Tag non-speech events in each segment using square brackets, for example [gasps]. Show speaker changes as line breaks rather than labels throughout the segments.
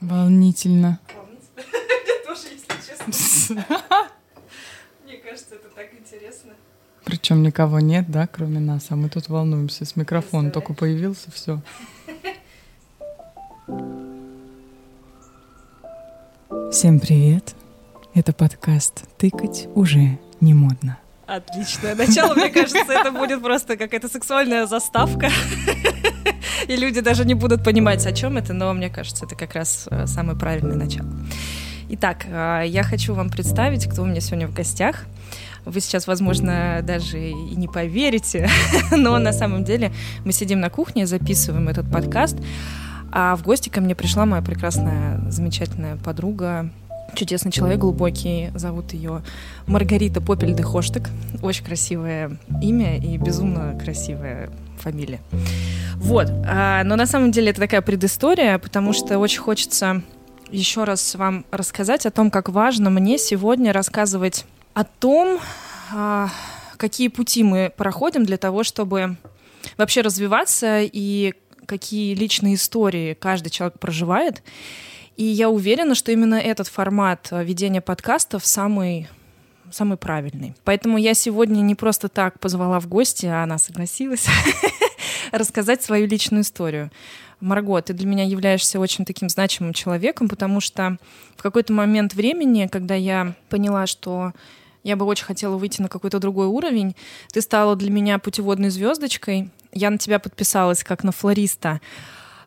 Волнительно.
Тоже, если честно. Мне кажется, это так интересно.
Причем никого нет, да, кроме нас, а мы тут волнуемся. С микрофоном только появился, все. Всем привет! Это подкаст «Тыкать уже не модно».
Отличное начало, мне кажется, это будет просто какая-то сексуальная заставка. [laughs] И люди даже не будут понимать, о чем это, но мне кажется, это как раз э, самое правильное начало. Итак, э, я хочу вам представить, кто у меня сегодня в гостях. Вы сейчас, возможно, даже и не поверите, [laughs] но на самом деле мы сидим на кухне, записываем этот подкаст, а в гости ко мне пришла моя прекрасная, замечательная подруга чудесный человек, глубокий. Зовут ее Маргарита Попель де Хоштек. Очень красивое имя и безумно красивая фамилия. Вот. А, но на самом деле это такая предыстория, потому что очень хочется еще раз вам рассказать о том, как важно мне сегодня рассказывать о том, а, какие пути мы проходим для того, чтобы вообще развиваться и какие личные истории каждый человек проживает. И я уверена, что именно этот формат э, ведения подкастов самый самый правильный. Поэтому я сегодня не просто так позвала в гости, а она согласилась [laughs] рассказать свою личную историю. Марго, ты для меня являешься очень таким значимым человеком, потому что в какой-то момент времени, когда я поняла, что я бы очень хотела выйти на какой-то другой уровень, ты стала для меня путеводной звездочкой. Я на тебя подписалась как на флориста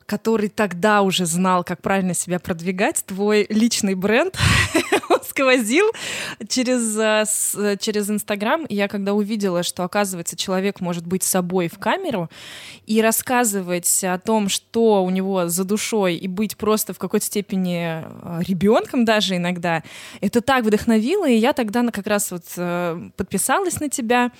который тогда уже знал, как правильно себя продвигать, твой личный бренд [laughs] сквозил через, э, через Инстаграм. И я когда увидела, что, оказывается, человек может быть собой в камеру и рассказывать о том, что у него за душой, и быть просто в какой-то степени э, ребенком даже иногда, это так вдохновило, и я тогда как раз вот э, подписалась на тебя,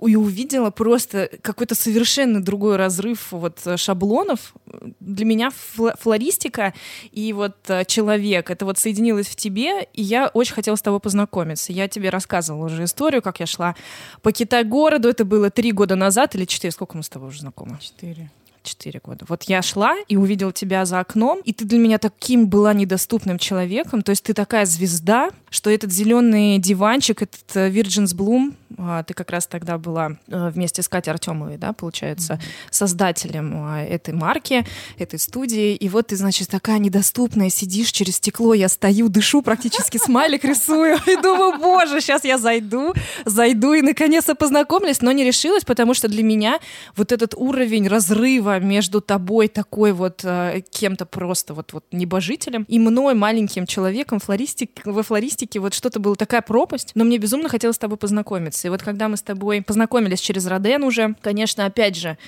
и увидела просто какой-то совершенно другой разрыв вот э, шаблонов. Для меня флористика и вот э, человек, это вот соединилось в тебе, и я очень хотела с тобой познакомиться. Я тебе рассказывала уже историю, как я шла по Китай-городу, это было три года назад или четыре, сколько мы с тобой уже знакомы?
Четыре.
Четыре года. Вот я шла и увидела тебя за окном, и ты для меня таким была недоступным человеком. То есть ты такая звезда, что этот зеленый диванчик, этот э, Virgin's Bloom, а, ты как раз тогда была э, вместе с Катей Артемовой, да, получается, mm-hmm. создателем а, этой марки, этой студии. И вот ты, значит, такая недоступная, сидишь через стекло, я стою, дышу, практически смайлик рисую, и думаю, боже, сейчас я зайду, зайду и наконец-то познакомлюсь, но не решилась, потому что для меня вот этот уровень разрыва между тобой такой вот э, кем-то просто вот, вот небожителем и мной, маленьким человеком, флористик, во флористике, вот что-то было такая пропасть, но мне безумно хотелось с тобой познакомиться. И вот когда мы с тобой познакомились через Роден уже, конечно, опять же,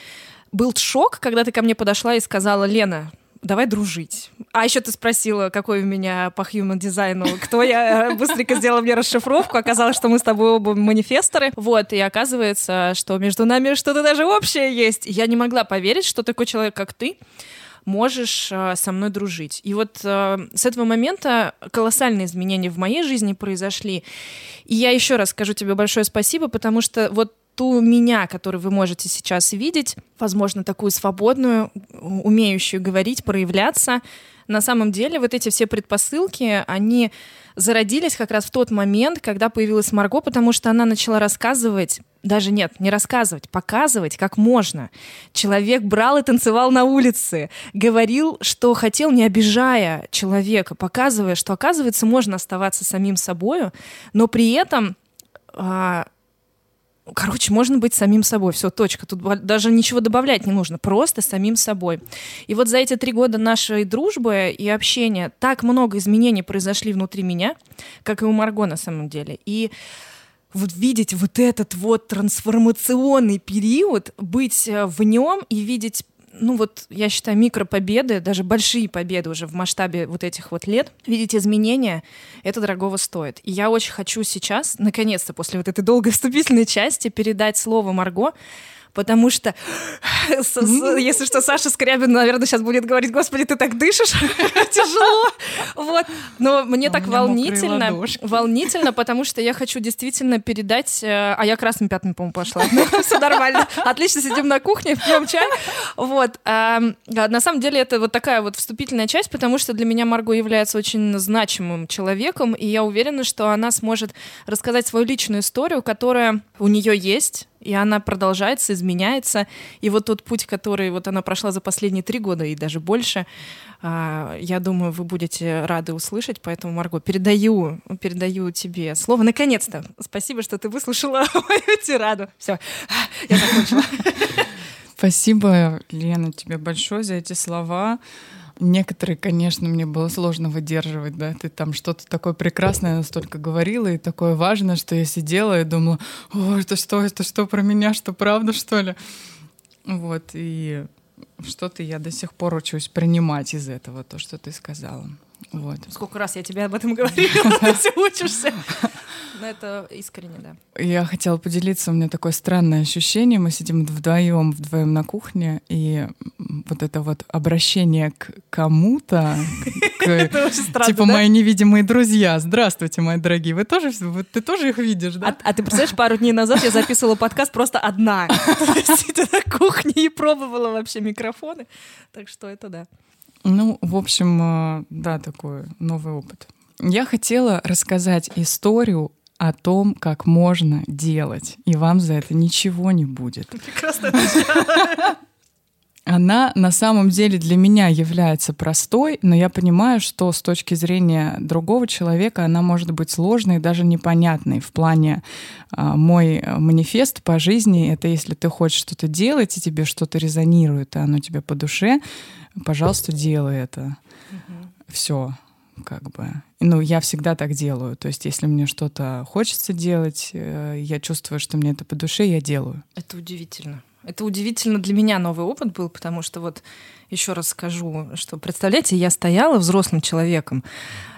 был шок, когда ты ко мне подошла и сказала, Лена, давай дружить. А еще ты спросила, какой у меня по human дизайну, кто я, быстренько сделала мне расшифровку, оказалось, что мы с тобой оба манифесторы. Вот, и оказывается, что между нами что-то даже общее есть. Я не могла поверить, что такой человек, как ты, можешь э, со мной дружить. И вот э, с этого момента колоссальные изменения в моей жизни произошли. И я еще раз скажу тебе большое спасибо, потому что вот ту меня, которую вы можете сейчас видеть, возможно, такую свободную, умеющую говорить, проявляться, на самом деле вот эти все предпосылки, они зародились как раз в тот момент, когда появилась Марго, потому что она начала рассказывать, даже нет, не рассказывать, показывать, как можно. Человек брал и танцевал на улице, говорил, что хотел, не обижая человека, показывая, что, оказывается, можно оставаться самим собою, но при этом а, Короче, можно быть самим собой. Все, точка. Тут даже ничего добавлять не нужно. Просто самим собой. И вот за эти три года нашей дружбы и общения так много изменений произошли внутри меня, как и у Марго на самом деле. И вот видеть вот этот вот трансформационный период, быть э, в нем и видеть ну вот, я считаю, микропобеды, даже большие победы уже в масштабе вот этих вот лет, видеть изменения, это дорогого стоит. И я очень хочу сейчас, наконец-то, после вот этой долгой [laughs] вступительной части, передать слово Марго, потому что, [gasps] если что, Саша Скрябин, наверное, сейчас будет говорить, господи, ты так дышишь, [laughs] тяжело. Вот. Но мне а так волнительно, волнительно, потому что я хочу действительно передать... Э, а я красным пятнами, по-моему, пошла. [laughs] Ну, все нормально. Отлично, сидим на кухне, пьем чай. Вот. На самом деле это вот такая вот вступительная часть, потому что для меня Марго является очень значимым человеком, и я уверена, что она сможет рассказать свою личную историю, которая у нее есть, и она продолжается, изменяется. И вот тот путь, который вот она прошла за последние три года и даже больше, а, я думаю, вы будете рады услышать. Поэтому, Марго, передаю, передаю тебе слово. Наконец-то! Спасибо, что ты выслушала [laughs] мою тираду. Все, [laughs] я закончила.
Спасибо, Лена, тебе большое за эти слова. Некоторые, конечно, мне было сложно выдерживать, да, ты там что-то такое прекрасное настолько говорила и такое важное, что я сидела и думала, о, это что, это что про меня, что правда, что ли? Вот, и что-то я до сих пор учусь принимать из этого, то, что ты сказала. Вот.
Сколько раз я тебе об этом [laughs] говорила, ты учишься. [laughs] Но это искренне, да.
Я хотела поделиться, у меня такое странное ощущение. Мы сидим вдвоем, вдвоем на кухне, и вот это вот обращение к кому-то, [laughs] типа мои невидимые друзья. Здравствуйте, мои дорогие. Вы тоже, ты тоже их видишь, да?
А, а ты представляешь, пару дней назад я записывала подкаст просто одна. Сидя на кухне и пробовала вообще микрофоны. Так что это да.
Ну, в общем, э, да, такой новый опыт. Я хотела рассказать историю о том, как можно делать, и вам за это ничего не будет. Прекрасно [laughs] [laughs] Она на самом деле для меня является простой, но я понимаю, что с точки зрения другого человека она может быть сложной и даже непонятной. В плане а, мой манифест по жизни — это если ты хочешь что-то делать, и тебе что-то резонирует, и оно тебе по душе, пожалуйста, делай это. Угу. Все как бы. Ну, я всегда так делаю. То есть, если мне что-то хочется делать, э, я чувствую, что мне это по душе, я делаю.
Это удивительно. Это удивительно для меня новый опыт был, потому что вот еще раз скажу, что представляете, я стояла взрослым человеком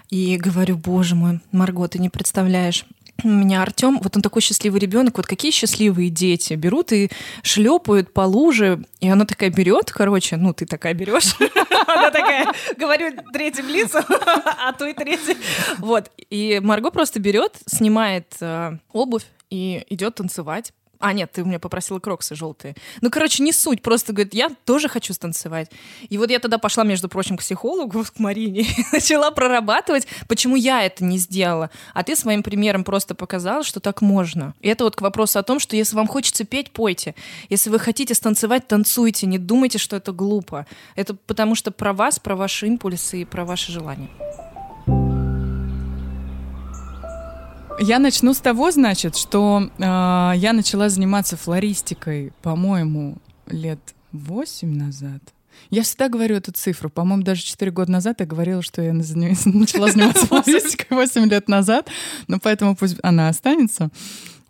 и говорю, боже мой, Марго, ты не представляешь, у меня Артем, вот он такой счастливый ребенок, вот какие счастливые дети берут и шлепают по луже, и она такая берет, короче, ну ты такая берешь, [laughs] она такая, говорю третьим лицом, [laughs] а то и третий. Вот, и Марго просто берет, снимает э, обувь и идет танцевать а, нет, ты у меня попросила кроксы желтые. Ну, короче, не суть. Просто говорит, я тоже хочу станцевать. И вот я тогда пошла, между прочим, к психологу, [laughs] к Марине, [laughs] начала прорабатывать, почему я это не сделала. А ты своим примером просто показала, что так можно. И это вот к вопросу о том, что если вам хочется петь, пойте. Если вы хотите станцевать, танцуйте. Не думайте, что это глупо. Это потому что про вас, про ваши импульсы и про ваши желания.
Я начну с того, значит, что э, я начала заниматься флористикой, по-моему, лет восемь назад. Я всегда говорю эту цифру. По-моему, даже 4 года назад я говорила, что я [laughs] начала заниматься [laughs] флористикой 8 лет назад, но поэтому пусть она останется.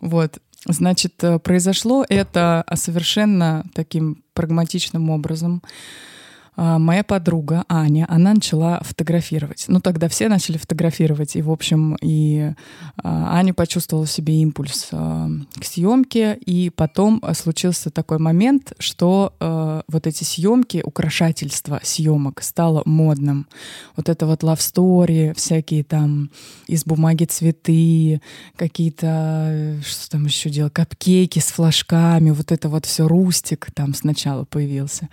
Вот. Значит, э, произошло это совершенно таким прагматичным образом. А, моя подруга Аня, она начала фотографировать. Ну, тогда все начали фотографировать. И, в общем, и а, Аня почувствовала в себе импульс а, к съемке. И потом случился такой момент, что вот эти съемки, украшательство съемок стало модным. Вот это вот love story, всякие там из бумаги цветы, какие-то, что там еще делать, капкейки с флажками, вот это вот все рустик там сначала появился.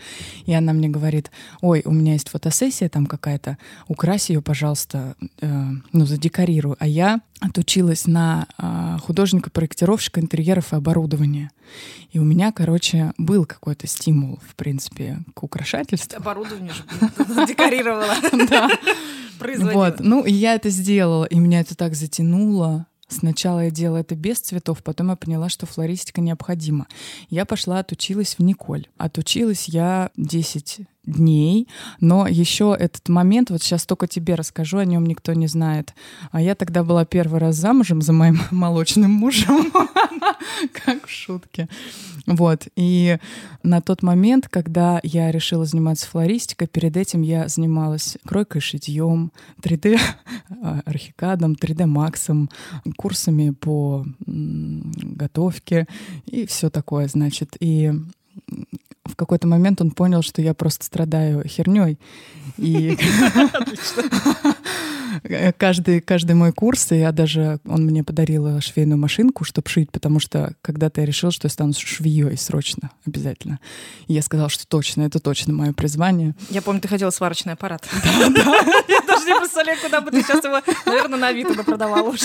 И она мне говорит, ой, у меня есть фотосессия там какая-то, укрась ее, пожалуйста, э, ну, задекорируй. А я отучилась на э, художника-проектировщика интерьеров и оборудования. И у меня, короче, был какой-то стимул, в принципе, к украшательству.
Оборудование же [laughs] декорировала. [laughs]
Да. Вот. Ну, и я это сделала, и меня это так затянуло. Сначала я делала это без цветов, потом я поняла, что флористика необходима. Я пошла, отучилась в Николь. Отучилась я 10 дней, но еще этот момент, вот сейчас только тебе расскажу, о нем никто не знает. А я тогда была первый раз замужем за моим [laughs] молочным мужем, [laughs] как в шутке. Вот, и на тот момент, когда я решила заниматься флористикой, перед этим я занималась кройкой, шитьем, 3D а, архикадом, 3D максом, курсами по готовке и все такое, значит. И в какой-то момент он понял, что я просто страдаю херней. И каждый, каждый мой курс, я даже, он мне подарил швейную машинку, чтобы шить, потому что когда-то я решил, что я стану швеей срочно, обязательно. И я сказала, что точно, это точно мое призвание.
Я помню, ты хотела сварочный аппарат. [laughs] Да, да. Я даже не представляю, куда бы ты сейчас его, наверное, на Авито продавала уже.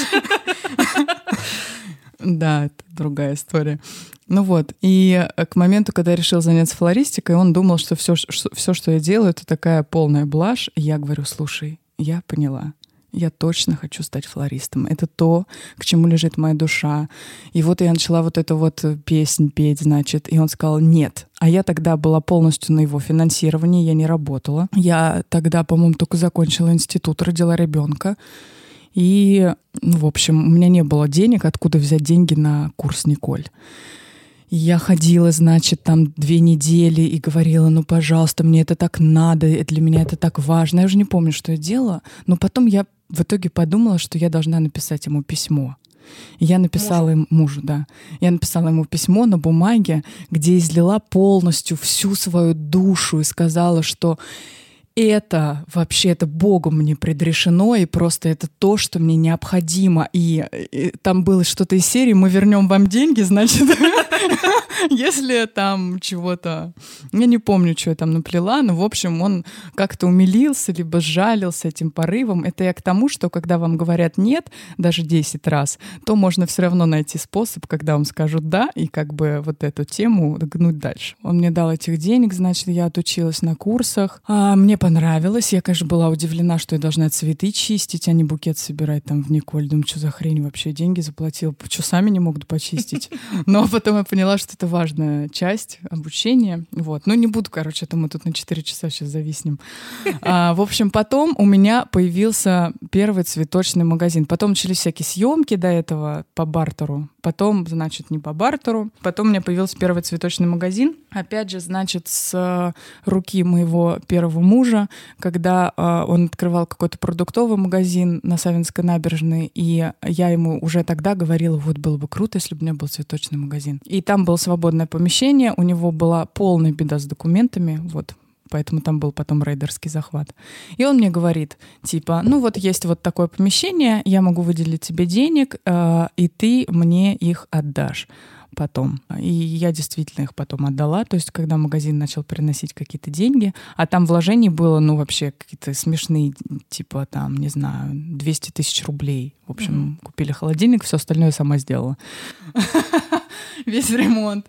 Да, это другая история. Ну вот, и э, к моменту, когда я решил заняться флористикой, он думал, что все, что, все, что я делаю, это такая полная блажь. Я говорю, слушай, я поняла. Я точно хочу стать флористом. Это то, к чему лежит моя душа. И вот я начала вот эту вот песнь петь, значит. И он сказал «нет». А я тогда была полностью на его финансировании, я не работала. Я тогда, по-моему, только закончила институт, родила ребенка. И, ну, в общем, у меня не было денег, откуда взять деньги на курс Николь. Я ходила, значит, там две недели и говорила, ну, пожалуйста, мне это так надо, для меня это так важно. Я уже не помню, что я делала, но потом я в итоге подумала, что я должна написать ему письмо. я написала ему мужу, да. Я написала ему письмо на бумаге, где излила полностью всю свою душу и сказала, что это вообще это Богом мне предрешено, и просто это то, что мне необходимо. И, и там было что-то из серии «Мы вернем вам деньги», значит, [laughs] если там чего-то... Я не помню, что я там наплела, но, в общем, он как-то умилился, либо сжалился этим порывом. Это я к тому, что когда вам говорят «нет», даже 10 раз, то можно все равно найти способ, когда вам скажут «да», и как бы вот эту тему гнуть дальше. Он мне дал этих денег, значит, я отучилась на курсах. А мне понравилось. Я, конечно, была удивлена, что я должна цветы чистить, а не букет собирать там в Николь. Думаю, что за хрень вообще деньги заплатила? Что, сами не могут почистить? [laughs] Но потом я поняла, что это важная часть обучения. Вот. Ну, не буду, короче, это мы тут на 4 часа сейчас зависнем. [laughs] А, в общем, потом у меня появился первый цветочный магазин. Потом начались всякие съемки до этого по бартеру. Потом, значит, не по бартеру. Потом у меня появился первый цветочный магазин. Опять же, значит, с руки моего первого мужа, когда э, он открывал какой-то продуктовый магазин на Савинской набережной, и я ему уже тогда говорила, вот было бы круто, если бы у меня был цветочный магазин. И там было свободное помещение, у него была полная беда с документами, вот поэтому там был потом рейдерский захват. И он мне говорит, типа, ну вот есть вот такое помещение, я могу выделить тебе денег, э, и ты мне их отдашь потом. И я действительно их потом отдала. То есть, когда магазин начал приносить какие-то деньги, а там вложений было, ну, вообще какие-то смешные, типа, там, не знаю, 200 тысяч рублей. В общем, mm-hmm. купили холодильник, все остальное сама сделала. [laughs] Весь ремонт.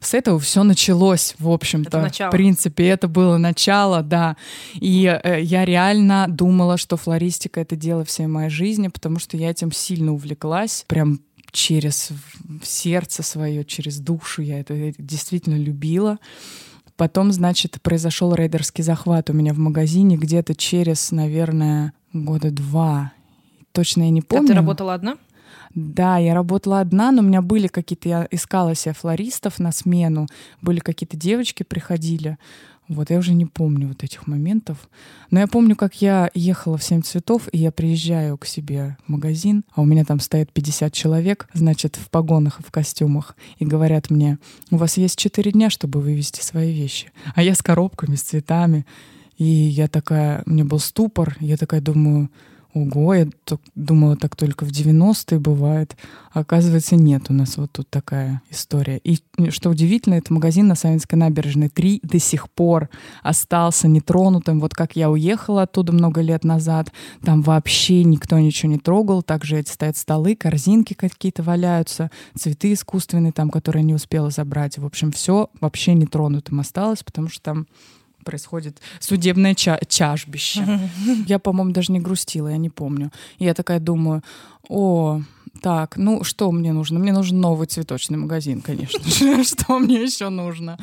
С этого все началось, в общем-то. В принципе, это было начало, да. И э, я реально думала, что флористика — это дело всей моей жизни, потому что я этим сильно увлеклась. Прям через сердце свое, через душу. Я это действительно любила. Потом, значит, произошел рейдерский захват у меня в магазине где-то через, наверное, года два. Точно я не помню. А
ты работала одна?
Да, я работала одна, но у меня были какие-то, я искала себе флористов на смену, были какие-то девочки, приходили. Вот, я уже не помню вот этих моментов. Но я помню, как я ехала в «Семь цветов», и я приезжаю к себе в магазин, а у меня там стоит 50 человек, значит, в погонах и в костюмах, и говорят мне, у вас есть 4 дня, чтобы вывести свои вещи. А я с коробками, с цветами. И я такая, у меня был ступор, я такая думаю, Ого, я думала, так только в 90-е бывает. А оказывается, нет, у нас вот тут такая история. И что удивительно, это магазин на Савинской набережной 3 до сих пор остался нетронутым. Вот как я уехала оттуда много лет назад, там вообще никто ничего не трогал. Также эти стоят столы, корзинки какие-то валяются, цветы искусственные там, которые не успела забрать. В общем, все вообще нетронутым осталось, потому что там происходит судебное ча- чашбище. [laughs] Я, по-моему, даже не грустила, я не помню. И я такая думаю, о, так, ну что мне нужно? Мне нужен новый цветочный магазин, конечно [laughs] же. [laughs] Что мне еще нужно?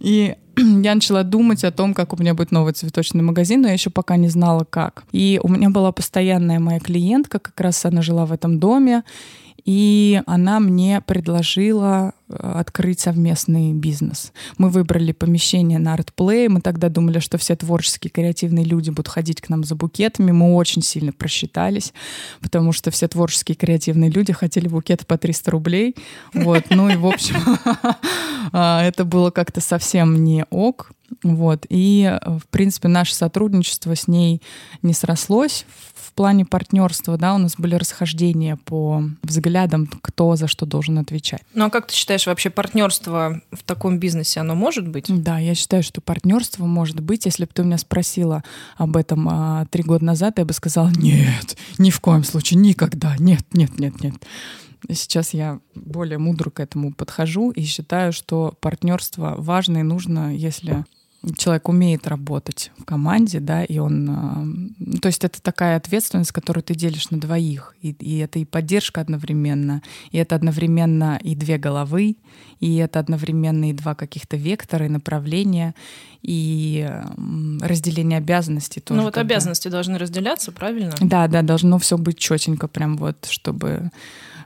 И [clears throat] я начала думать о том, как у меня будет новый цветочный магазин, но я еще пока не знала, как. И у меня была постоянная моя клиентка, как раз она жила в этом доме, и она мне предложила э, открыть совместный бизнес. Мы выбрали помещение на ArtPlay, мы тогда думали, что все творческие, креативные люди будут ходить к нам за букетами, мы очень сильно просчитались, потому что все творческие, креативные люди хотели букет по 300 рублей, вот, ну и в общем [laughs] а, это было как-то совсем не ок, вот. И, э, в принципе, наше сотрудничество с ней не срослось в плане партнерства, да, у нас были расхождения по взглядам, кто за что должен отвечать.
Ну а как ты считаешь, вообще партнерство в таком бизнесе, оно может быть?
Да, я считаю, что партнерство может быть. Если бы ты меня спросила об этом а, три года назад, я бы сказала, нет, ни в коем случае, никогда, нет, нет, нет, нет. Сейчас я более мудро к этому подхожу и считаю, что партнерство важно и нужно, если человек умеет работать в команде, да, и он... Э, то есть это такая ответственность, которую ты делишь на двоих. И, и это и поддержка одновременно, и это одновременно и две головы, и это одновременно и два каких-то вектора, и направления, и разделение обязанностей тоже.
Ну вот когда... обязанности должны разделяться, правильно?
Да, да, должно все быть четенько, прям вот, чтобы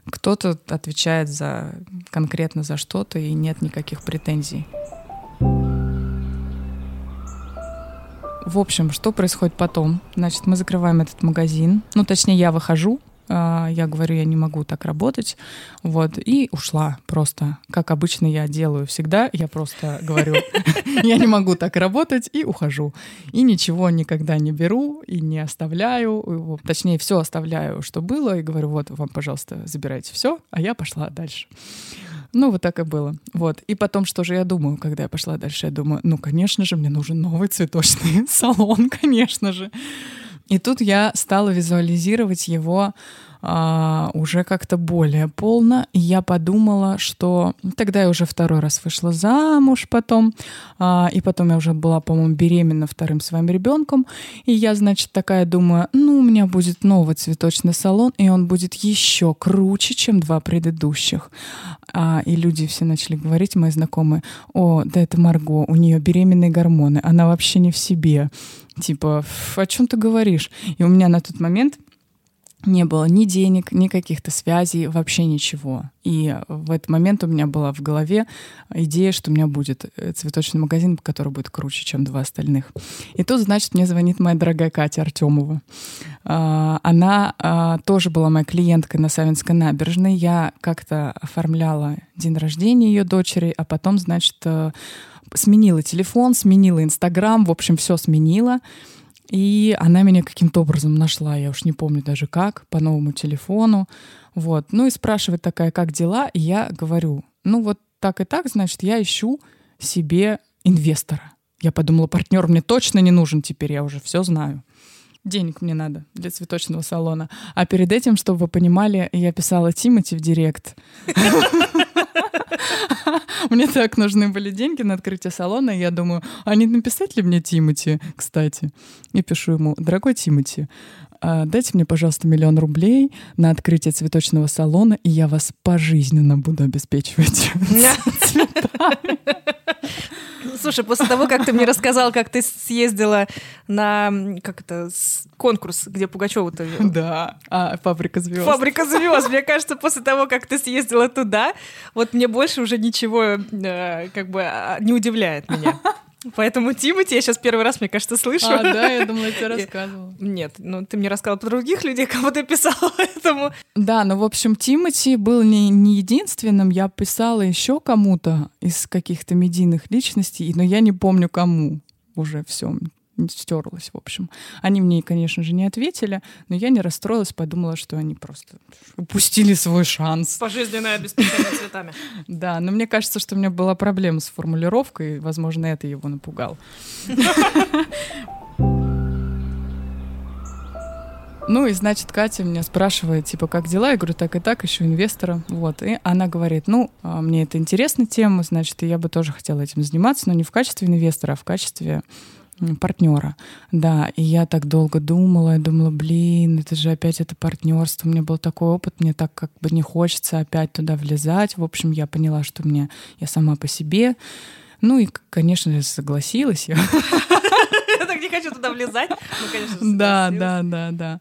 кто-то отвечает за конкретно за что-то, и нет никаких претензий. В общем, что происходит потом? Значит, мы закрываем этот магазин. Ну, точнее, я выхожу, а, я говорю, я не могу так работать, вот, и ушла просто, как обычно я делаю всегда, я просто говорю, [laughs] я не могу так работать, и ухожу, и ничего никогда не беру, и не оставляю, точнее, все оставляю, что было, и говорю, вот, вам, пожалуйста, забирайте все, а я пошла дальше. Ну, вот так и было. Вот. И потом, что же я думаю, когда я пошла дальше? Я думаю, ну, конечно же, мне нужен новый цветочный [laughs] салон, конечно же. И тут я стала визуализировать его а, уже как-то более полно. И я подумала, что тогда я уже второй раз вышла замуж потом, а, и потом я уже была, по-моему, беременна вторым своим ребенком. И я, значит, такая думаю, ну, у меня будет новый цветочный салон, и он будет еще круче, чем два предыдущих. А, и люди все начали говорить, мои знакомые, о, да это Марго, у нее беременные гормоны, она вообще не в себе. Типа, о чем ты говоришь? И у меня на тот момент не было ни денег, ни каких-то связей, вообще ничего. И в этот момент у меня была в голове идея, что у меня будет э, цветочный магазин, который будет круче, чем два остальных. И тут, значит, мне звонит моя дорогая Катя Артемова. А, она а, тоже была моей клиенткой на Савинской набережной. Я как-то оформляла день рождения ее дочери, а потом, значит, э, сменила телефон, сменила Инстаграм, в общем, все сменила. И она меня каким-то образом нашла, я уж не помню даже как, по новому телефону. Вот. Ну и спрашивает такая, как дела? И я говорю, ну вот так и так, значит, я ищу себе инвестора. Я подумала, партнер мне точно не нужен теперь, я уже все знаю. Денег мне надо для цветочного салона. А перед этим, чтобы вы понимали, я писала Тимати в директ. [laughs] [laughs] Мне так нужны были деньги на открытие салона, и я думаю, а не написать ли мне Тимати, кстати? И пишу ему, дорогой Тимати, дайте мне, пожалуйста, миллион рублей на открытие цветочного салона, и я вас пожизненно буду обеспечивать [laughs] [laughs] цветами.
Слушай, после того, как ты мне рассказал, как ты съездила на как это конкурс, где Пугачева-то...
Да, а, «Фабрика звезд».
«Фабрика звезд». Мне кажется, после того, как ты съездила туда, вот мне больше уже ничего э, как бы а, не удивляет меня. Поэтому Тимати я сейчас первый раз, мне кажется, слышу.
А, да, я думала, я тебе [laughs] рассказывала.
Нет, ну ты мне рассказала про других людей, [laughs] кого ты писала, [laughs] поэтому...
Да, ну, в общем, Тимати был не, не единственным, я писала еще кому-то из каких-то медийных личностей, но я не помню кому уже все стерлась, в общем. Они мне, конечно же, не ответили, но я не расстроилась, подумала, что они просто упустили свой шанс.
Пожизненное обеспечение цветами. [laughs]
Да, но мне кажется, что у меня была проблема с формулировкой, возможно, это его напугал. [laughs] Ну и, значит, Катя меня спрашивает, типа, как дела? Я говорю, так и так, еще инвестора. Вот. И она говорит, ну, а, мне это интересная тема, значит, и я бы тоже хотела этим заниматься, но не в качестве инвестора, а в качестве партнера, да, и я так долго думала, я думала, блин, это же опять это партнерство, у меня был такой опыт, мне так как бы не хочется опять туда влезать, в общем, я поняла, что мне, я сама по себе, ну и, конечно же, согласилась. Я. [laughs]
Я так не хочу туда влезать, ну, конечно,
Да, да, да, да.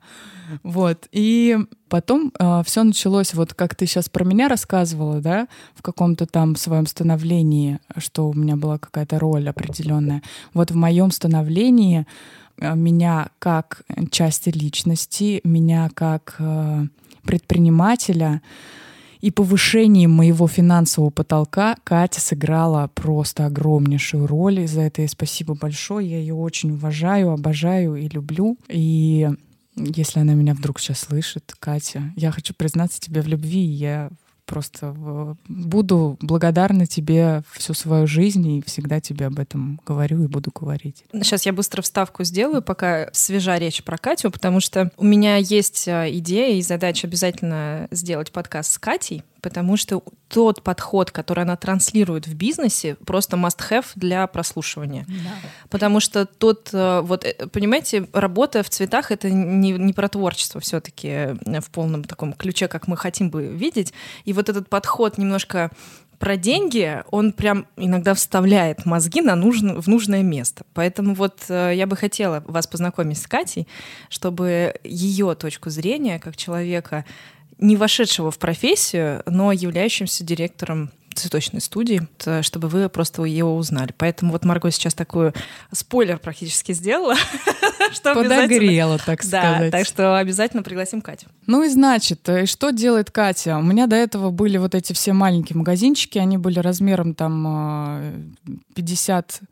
Вот. И потом э, а, все началось, вот как ты сейчас про меня рассказывала, да, в каком-то там своем становлении, что у меня была какая-то роль определенная. Вот в моем становлении э, меня как части личности, меня как э, предпринимателя и повышением моего финансового потолка Катя сыграла просто огромнейшую роль. И за это ей спасибо большое. Я ее очень уважаю, обожаю и люблю. И если она меня вдруг сейчас слышит, Катя, я хочу признаться тебе в любви. Я просто буду благодарна тебе всю свою жизнь и всегда тебе об этом говорю и буду говорить.
Сейчас я быстро вставку сделаю, пока свежа речь про Катю, потому что у меня есть а, идея и задача обязательно сделать подкаст с Катей, потому что тот подход, который она транслирует в бизнесе, просто must-have для прослушивания. Да. Потому что тот, э, вот, э, понимаете, работа в цветах — это не, не про творчество все таки э, в полном таком ключе, как мы хотим бы видеть. И вот этот подход немножко про деньги, он прям иногда вставляет мозги на нужно, в нужное место. Поэтому вот я бы хотела вас познакомить с Катей, чтобы ее точку зрения как человека, не вошедшего в профессию, но являющимся директором цветочной студии, чтобы вы просто его узнали. Поэтому вот Марго сейчас такой спойлер практически сделала. [laughs]
что Подогрела, так
сказать. Да, так что обязательно пригласим Катю.
Ну и значит, э, что делает Катя? У меня до этого были вот эти все маленькие магазинчики, они были размером там 50 э,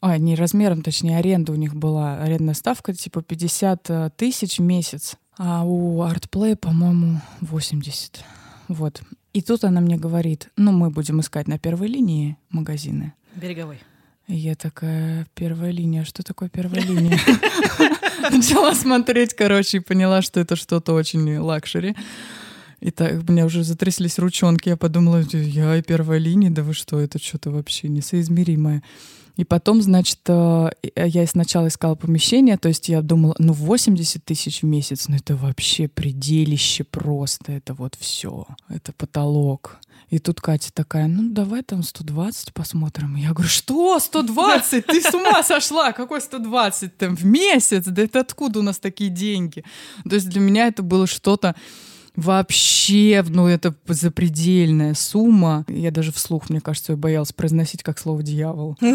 а, не размером, точнее, аренда у них была, арендная ставка типа 50 э, тысяч в месяц. А у Artplay, по-моему, 80. Вот. И тут она мне говорит, ну, мы будем искать на первой линии магазины.
Береговой.
Я такая, первая линия, что такое первая линия? [laughs] Начала смотреть, короче, и поняла, что это что-то очень luxury. И так, у меня уже затряслись ручонки. Я подумала, я и первая линия, да вы что, это что-то вообще несоизмеримое. И потом, значит, э, я сначала искала помещение, то есть я думала, ну 80 тысяч в месяц, ну это вообще пределище просто, это вот все, это потолок. И тут Катя такая, ну давай там 120 посмотрим. Я говорю, что 120? Ты с ума сошла? Какой 120 там в месяц? Да это откуда у нас такие деньги? То есть для меня это было что-то вообще, ну, это запредельная сумма. Я даже вслух, мне кажется, я боялась произносить как слово «дьявол». [laughs]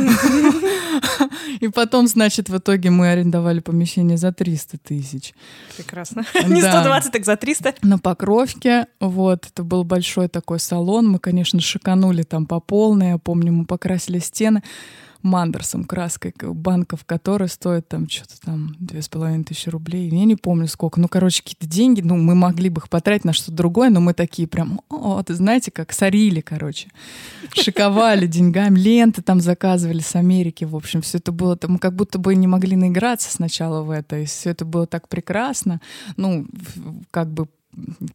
И потом, значит, в итоге мы арендовали помещение за 300 тысяч.
Прекрасно. Не 120, так за 300.
На Покровке. Вот, это был большой такой салон. Мы, конечно, шиканули там по полной. Я помню, мы покрасили стены мандерсом краской, банков, которая стоит там что-то там две с половиной тысячи рублей. Я не помню сколько. Ну, короче, какие-то деньги, ну, мы могли бы их потратить на что-то другое, но мы такие прям, о, ты знаете, как сорили, короче. Шиковали деньгами, ленты там заказывали с Америки. В общем, все это было, мы как будто бы не могли наиграться сначала в это, и все это было так прекрасно. Ну, как бы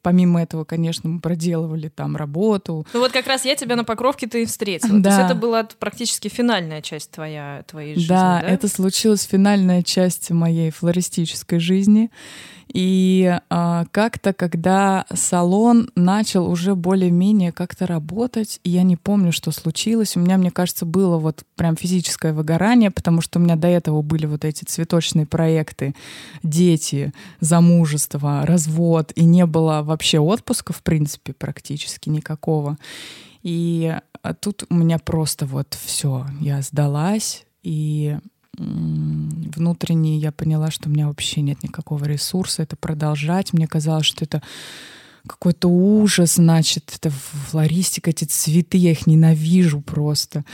помимо этого, конечно, мы проделывали там работу.
Ну вот как раз я тебя на Покровке ты встретила. Да. То есть это была практически финальная часть твоя, твоей жизни, да?
Да, это случилась финальная часть моей флористической жизни. И а, как-то, когда салон начал уже более-менее как-то работать, я не помню, что случилось, у меня, мне кажется, было вот прям физическое выгорание, потому что у меня до этого были вот эти цветочные проекты, дети, замужество, развод, и не было вообще отпуска, в принципе, практически никакого. И а, тут у меня просто вот все, я сдалась, и внутренне я поняла, что у меня вообще нет никакого ресурса это продолжать. Мне казалось, что это какой-то ужас, значит, это флористика, эти цветы, я их ненавижу просто.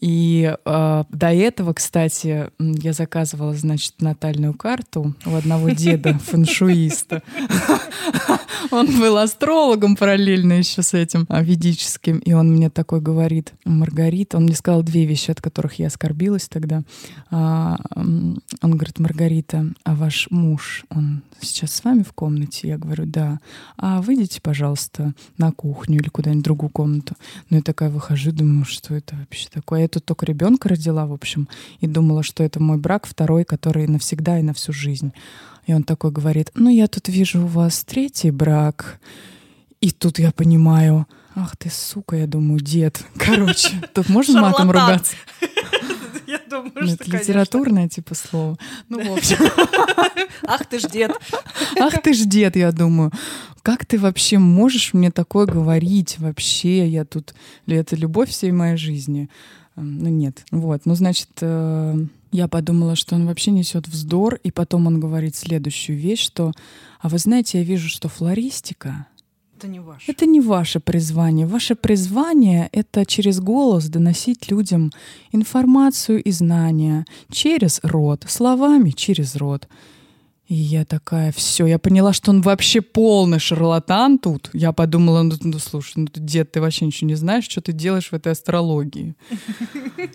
И э, до этого, кстати, я заказывала, значит, натальную карту у одного [laughs] деда, фэншуиста. [laughs] Он был астрологом параллельно еще с этим а, ведическим. И он мне такой говорит, Маргарита, он мне сказал две вещи, от которых я оскорбилась тогда. А, он говорит, Маргарита, а ваш муж, он сейчас с вами в комнате? Я говорю, да. А выйдите, пожалуйста, на кухню или куда-нибудь другую комнату. Ну, я такая выхожу, думаю, что это вообще такое? Я тут только ребенка родила, в общем, и думала, что это мой брак второй, который навсегда и на всю жизнь. И он такой говорит, ну, я тут вижу у вас третий брак. И тут я понимаю, ах ты, сука, я думаю, дед. [laughs] Короче, тут можно матом ругаться? [laughs]
Я думаю,
Ну,
что,
это литературное типа слово. Ну, в [laughs] общем.
Ах ты ж дед.
Ах ты ж дед, я думаю. Как ты вообще можешь мне такое говорить вообще? Я тут... Это любовь всей моей жизни? Эм, Ну, нет. Вот. Ну, значит, э, я подумала, что он вообще несет вздор, и потом он говорит следующую вещь, что, а вы знаете, я вижу, что флористика
Это не ваше.
это не ваше призвание. Ваше призвание — это через голос доносить людям информацию и знания через рот, словами через рот. И я такая, все, я поняла, что он вообще полный шарлатан тут. Я подумала, ну, ну слушай, ну дед, ты вообще ничего не знаешь, что ты делаешь в этой астрологии.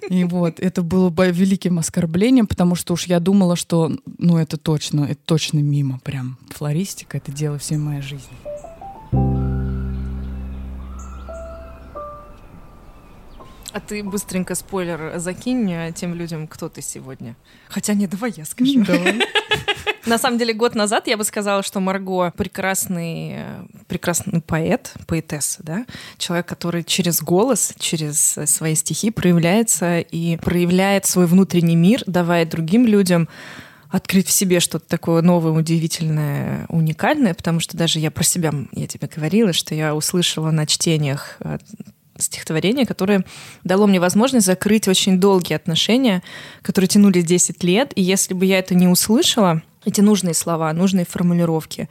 И вот, это было бы великим оскорблением, потому что уж я думала, что, ну, это точно, это точно мимо прям. Флористика — это дело всей моей жизни.
А ты быстренько спойлер закинь э, тем людям, кто ты сегодня. Хотя не, давай я скажу.
Давай. [laughs]
На самом деле, год назад я бы сказала, что Марго прекрасный, э, прекрасный поэт, поэтесса, да, человек, который через голос, через свои стихи проявляется и проявляет свой внутренний мир, давая другим людям открыть в себе что-то такое новое, удивительное, уникальное, потому что даже я про себя, я тебе говорила, что я услышала на чтениях э, стихотворение, которое дало мне возможность закрыть очень долгие отношения, которые тянулись 10 лет. И если бы я это не услышала, эти нужные слова, нужные формулировки,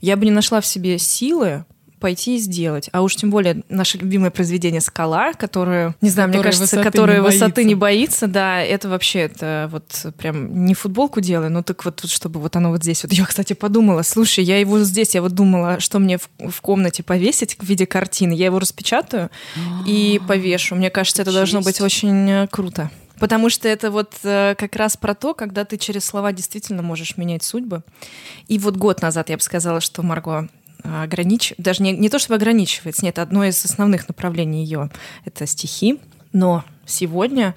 я бы не нашла в себе силы пойти и сделать. А уж тем более наше любимое произведение «Скала», которое, не знаю, мне
Которое
кажется,
высоты
которое
не
высоты
боится.
не боится, да, это вообще, это вот прям не футболку делаю, но так вот, чтобы вот оно вот здесь. Вот я, кстати, подумала, слушай, я его здесь, я вот думала, что мне в, в комнате повесить в виде картины. Я его распечатаю и повешу. Мне кажется, это должно быть очень э, круто. Потому что это вот э, как раз про то, когда ты через слова действительно можешь менять судьбы. И вот год назад я бы сказала, что Марго огранич... даже не, не то чтобы ограничивается, нет, одно из основных направлений ее — это стихи. Но сегодня,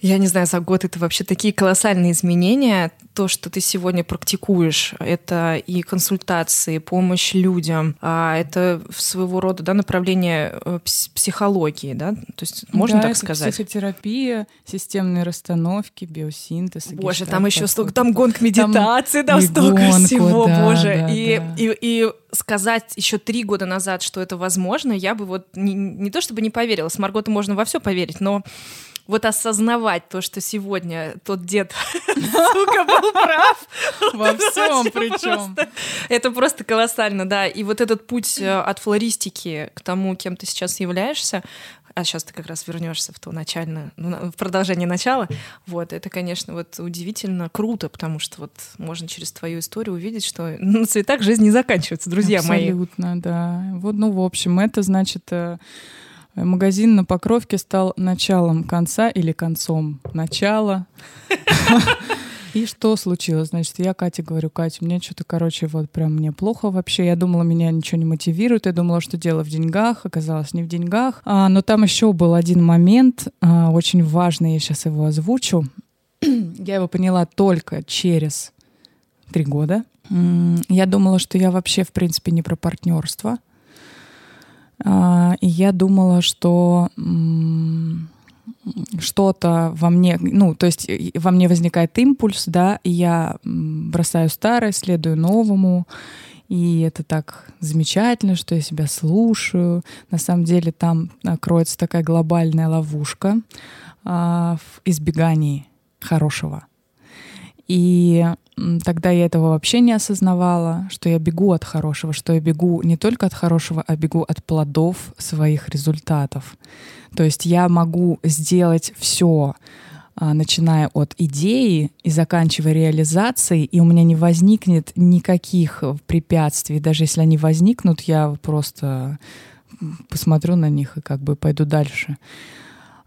я не знаю, за год это вообще такие колоссальные изменения. То, что ты сегодня практикуешь, это и консультации, помощь людям, а это своего рода да, направление э, пс- психологии, да? То есть можно
Да,
так сказать?
Психотерапия, системные расстановки, биосинтез.
Боже, там еще столько, там гонг медитации, там,
и
столько
гонку,
всего,
да,
боже.
да,
и,
да.
И, и сказать еще три года назад, что это возможно, я бы вот не, не то чтобы не поверила, с Марготой можно во все поверить, но вот осознавать то, что сегодня тот дед, [laughs] сука, был прав.
Во всем причем.
Это просто колоссально, да. И вот этот путь э, от флористики к тому, кем ты сейчас являешься, а сейчас ты как раз вернешься в то начальное, ну, в продолжение начала, вот, это, конечно, вот удивительно круто, потому что вот можно через твою историю увидеть, что [laughs] на цветах жизнь не заканчивается, друзья мои.
Абсолютно, да. Вот, ну, в общем, это значит, э, магазин на Покровке стал началом конца или концом начала. [laughs] И что случилось? Значит, я Кате говорю, Катя, мне что-то, короче, вот прям мне плохо вообще. Я думала, меня ничего не мотивирует. Я думала, что дело в деньгах. Оказалось, не в деньгах. А, но там еще был один момент, а, очень важный, я сейчас его озвучу. [clears throat] я его поняла только через три года. Я думала, что я вообще, в принципе, не про партнерство. А, И я думала, что что-то во мне, ну, то есть во мне возникает импульс, да, и я бросаю старое, следую новому, и это так замечательно, что я себя слушаю. На самом деле там кроется такая глобальная ловушка а, в избегании хорошего. И тогда я этого вообще не осознавала, что я бегу от хорошего, что я бегу не только от хорошего, а бегу от плодов своих результатов. То есть я могу сделать все а, начиная от идеи и заканчивая реализацией, и у меня не возникнет никаких препятствий. Даже если они возникнут, я просто посмотрю на них и как бы пойду дальше.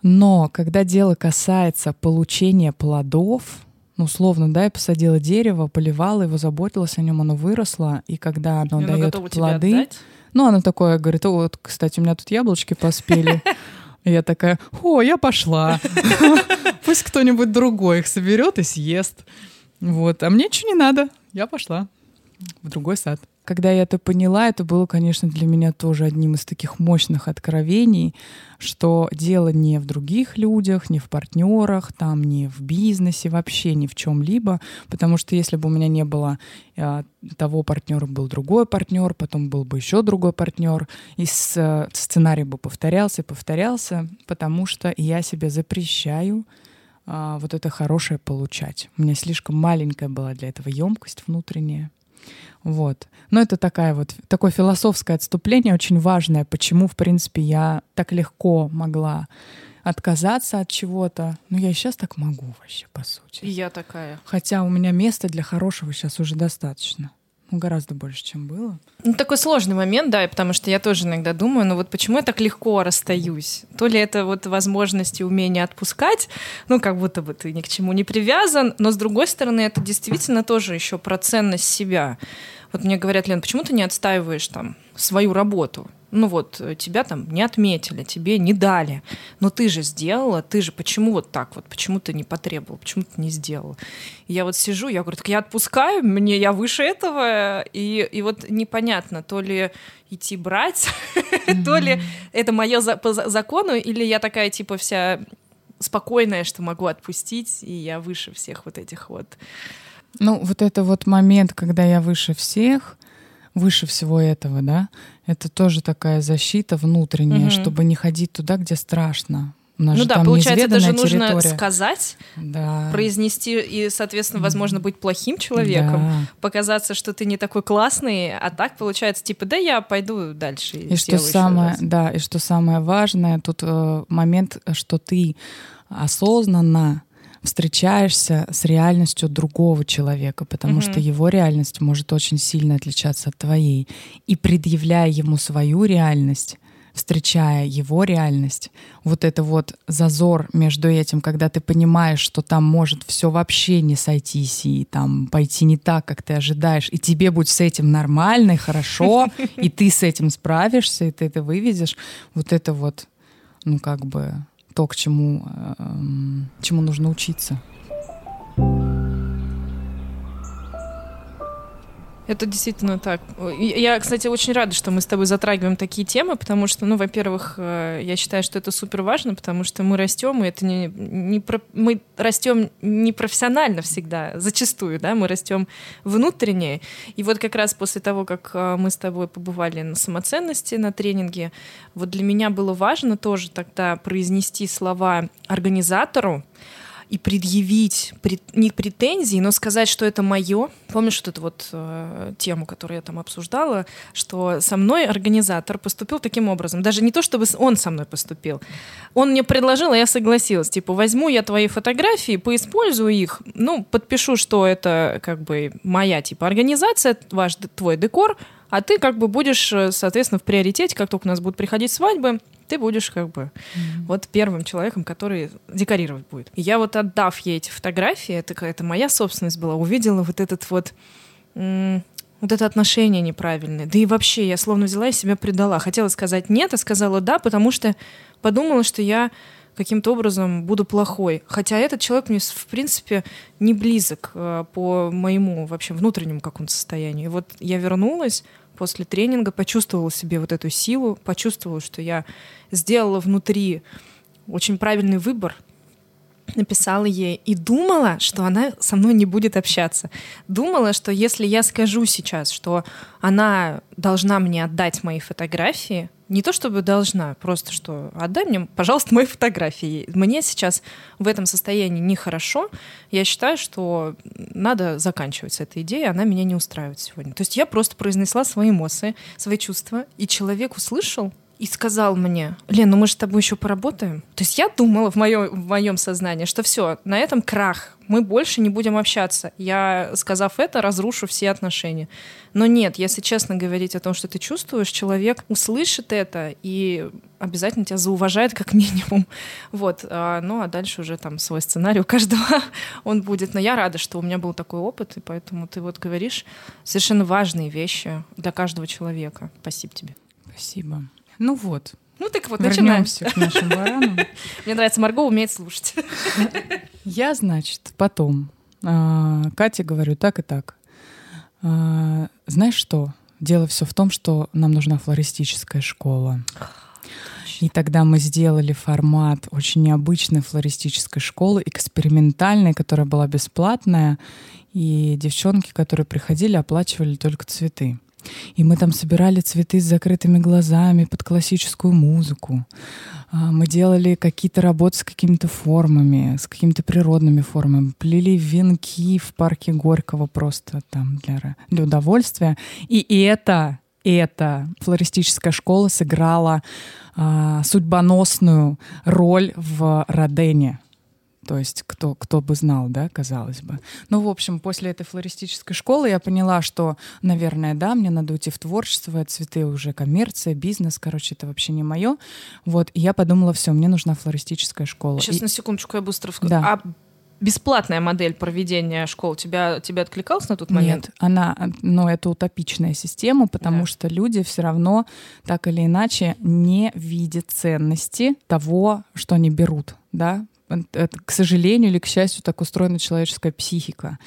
Но когда дело касается получения плодов, ну, условно, да, я посадила дерево, поливала его, заботилась о нем, оно выросло, и когда оно и дает плоды, ну, оно такое говорит, вот, кстати, у меня тут яблочки поспели. Я такая, о, я пошла. [laughs] Пусть кто-нибудь другой их соберет и съест. Вот, а мне ничего не надо, я пошла в другой сад. Когда я это поняла, это было, конечно, для меня тоже одним из таких мощных откровений, что дело не в других людях, не в партнерах, там, не в бизнесе, вообще ни в чем-либо, потому что если бы у меня не было э, того партнера, был другой партнер, потом был бы еще другой партнер, и с, э, сценарий бы повторялся и повторялся, потому что я себе запрещаю э, вот это хорошее получать. У меня слишком маленькая была для этого емкость внутренняя. Вот. Но это такая вот, такое философское отступление, очень важное, почему, в принципе, я так легко могла отказаться от чего-то. Ну, я и сейчас так могу вообще, по сути.
И я такая.
Хотя у меня места для хорошего сейчас уже достаточно. Ну, гораздо больше, чем было.
Ну, такой сложный момент, да, потому что я тоже иногда думаю, ну вот почему я так легко расстаюсь? То ли это вот возможность и умение отпускать, ну, как будто бы ты ни к чему не привязан, но с другой стороны, это действительно тоже еще про ценность себя. Вот мне говорят, Лен, почему ты не отстаиваешь там свою работу? Ну вот тебя там не отметили, тебе не дали, но ты же сделала, ты же почему вот так вот, почему ты не потребовал, почему ты не сделал? И я вот сижу, я говорю, так я отпускаю, мне я выше этого, и, и вот непонятно, то ли идти брать, [laughs] то ли это мое за, по закону, или я такая типа вся спокойная, что могу отпустить, и я выше всех вот этих вот.
Ну, вот это вот момент, когда я выше всех, выше всего этого, да, это тоже такая защита внутренняя, угу. чтобы не ходить туда, где страшно.
ну да, получается, это же территория. нужно сказать, да. произнести и, соответственно, возможно, быть плохим человеком, да. показаться, что ты не такой классный, а так получается, типа, да, я пойду дальше. И,
и что самое, да, и что самое важное, тут э, момент, что ты осознанно встречаешься с реальностью другого человека, потому mm-hmm. что его реальность может очень сильно отличаться от твоей. И предъявляя ему свою реальность, встречая его реальность, вот это вот зазор между этим, когда ты понимаешь, что там может все вообще не сойтись и там пойти не так, как ты ожидаешь, и тебе будет с этим нормально и хорошо, [laughs] и ты с этим справишься, и ты это выведешь, вот это вот, ну как бы то, к чему, эм, чему нужно учиться.
Это действительно так. Я, кстати, очень рада, что мы с тобой затрагиваем такие темы, потому что, ну, во-первых, э, я считаю, что это супер важно, потому что мы растем, и это не, не про... мы растем не профессионально всегда, зачастую, да, мы растем внутренне. И вот как раз после того, как э, мы с тобой побывали на самоценности, на тренинге, вот для меня было важно тоже тогда произнести слова организатору, и предъявить пред, не претензии, но сказать, что это мое. Помнишь вот эту вот э, тему, которую я там обсуждала, что со мной организатор поступил таким образом. Даже не то, чтобы он со мной поступил. Он мне предложил, а я согласилась. Типа, возьму я твои фотографии, поиспользую их, ну, подпишу, что это как бы моя типа организация, ваш, твой декор, а ты как бы будешь, э, соответственно, в приоритете, как только у нас будут приходить свадьбы, ты будешь как бы mm-hmm. вот первым человеком, который декорировать будет. И я вот отдав ей эти фотографии, это какая-то моя собственность была, увидела вот этот вот вот это отношение неправильное. Да и вообще, я словно взяла и себя предала. Хотела сказать нет, а сказала да, потому что подумала, что я каким-то образом буду плохой. Хотя этот человек мне, в принципе, не близок э, по моему вообще внутреннему какому-то состоянию. И вот я вернулась, после тренинга почувствовала себе вот эту силу, почувствовала, что я сделала внутри очень правильный выбор, написала ей и думала, что она со мной не будет общаться. Думала, что если я скажу сейчас, что она должна мне отдать мои фотографии, не то чтобы должна, просто что отдай мне, пожалуйста, мои фотографии. Мне сейчас в этом состоянии нехорошо. Я считаю, что надо заканчивать с этой идеей, она меня не устраивает сегодня. То есть я просто произнесла свои эмоции, свои чувства, и человек услышал, и сказал мне, Лен, ну мы же с тобой еще поработаем. То есть я думала в моем, в моем сознании, что все, на этом крах, мы больше не будем общаться. Я, сказав это, разрушу все отношения. Но нет, если честно говорить о том, что ты чувствуешь, человек услышит это и обязательно тебя зауважает как [laughs] минимум. Вот. А, ну, а дальше уже там свой сценарий у каждого [laughs] он будет. Но я рада, что у меня был такой опыт, и поэтому ты вот говоришь совершенно важные вещи для каждого человека. Спасибо тебе.
Спасибо. Ну вот.
Ну так вот,
Вернемся к нашим баранам. [laughs]
Мне нравится, Марго умеет слушать. [laughs]
Я, значит, потом э, Кате говорю так и так. Э, знаешь что? Дело все в том, что нам нужна флористическая школа. И тогда мы сделали формат очень необычной флористической школы, экспериментальной, которая была бесплатная. И девчонки, которые приходили, оплачивали только цветы. И мы там собирали цветы с закрытыми глазами под классическую музыку. А, мы делали какие-то работы с какими-то формами, с какими-то природными формами. Плели венки в парке Горького просто там для, для удовольствия. И это, эта флористическая школа сыграла а, судьбоносную роль в Родене. То есть кто, кто бы знал, да, казалось бы. Ну, в общем, после этой флористической школы я поняла, что, наверное, да, мне надо уйти в творчество, цветы уже коммерция, бизнес, короче, это вообще не мое. Вот, и я подумала, все, мне нужна флористическая школа.
Сейчас
и...
на секундочку я быстро скажу.
Да.
А бесплатная модель проведения школ тебя, тебя откликалась на тот момент?
Нет, она, ну, это утопичная система, потому
Да.
что люди все равно так или иначе не видят ценности того, что они берут, да, это, к сожалению или к счастью, так устроена человеческая психика.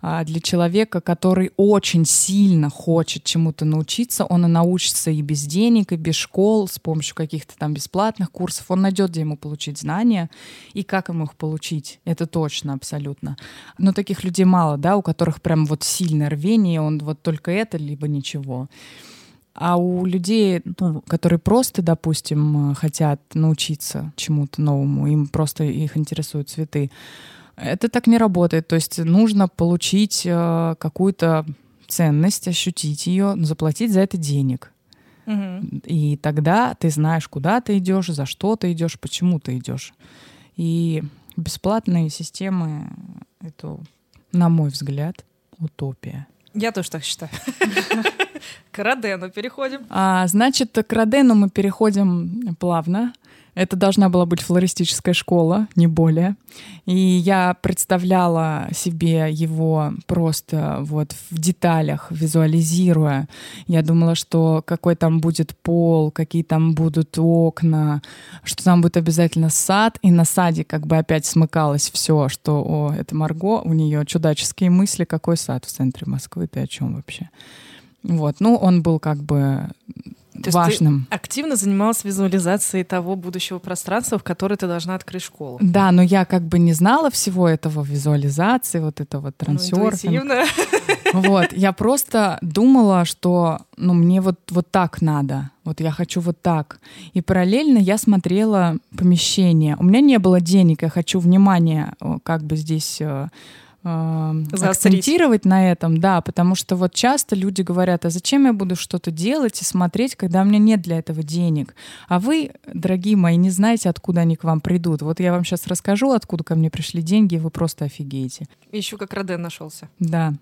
А для человека, который очень сильно хочет чему-то научиться, он и научится и без денег, и без школ, с помощью каких-то там бесплатных курсов. Он найдет, где ему получить знания и как ему их получить. Это точно, абсолютно. Но таких людей мало, да, у которых прям вот сильное рвение, он вот только это, либо ничего. А у людей, ну, которые просто, допустим, хотят научиться чему-то новому, им просто их интересуют цветы, это так не работает. То есть нужно получить э, какую-то ценность, ощутить ее, заплатить за это денег.
Мгм.
И тогда ты знаешь, куда ты идешь, за что ты идешь, почему ты идешь. И бесплатные системы — это, на мой взгляд, утопия.
Я тоже так считаю. [laughs] К Родену переходим.
А, значит, к Родену мы переходим плавно. Это должна была быть флористическая школа, не более. И я представляла себе его просто вот в деталях, визуализируя. Я думала, что какой там будет пол, какие там будут окна, что там будет обязательно сад. И на саде как бы опять смыкалось все, что, о, это Марго, у нее чудаческие мысли, какой сад в центре Москвы, ты о чем вообще? Вот, ну, он был как бы
То
важным.
ты активно занималась визуализацией того будущего пространства, в которое ты должна открыть школу.
Да, но я как бы не знала всего этого визуализации, вот этого
Ну,
трансерфинга.
интуитивно.
Вот, я просто думала, что, ну, мне вот, вот так надо, вот я хочу вот так. И параллельно я смотрела помещение. У меня не было денег, я хочу внимание э, как бы здесь э, акцентировать на этом, да, потому что вот часто люди говорят, а зачем я буду что-то делать и смотреть, когда у меня нет для этого денег? А вы, дорогие мои, не знаете, откуда они к вам придут. Вот я вам сейчас расскажу, откуда ко мне пришли деньги, и вы просто офигеете.
Еще как Роден нашелся.
Да.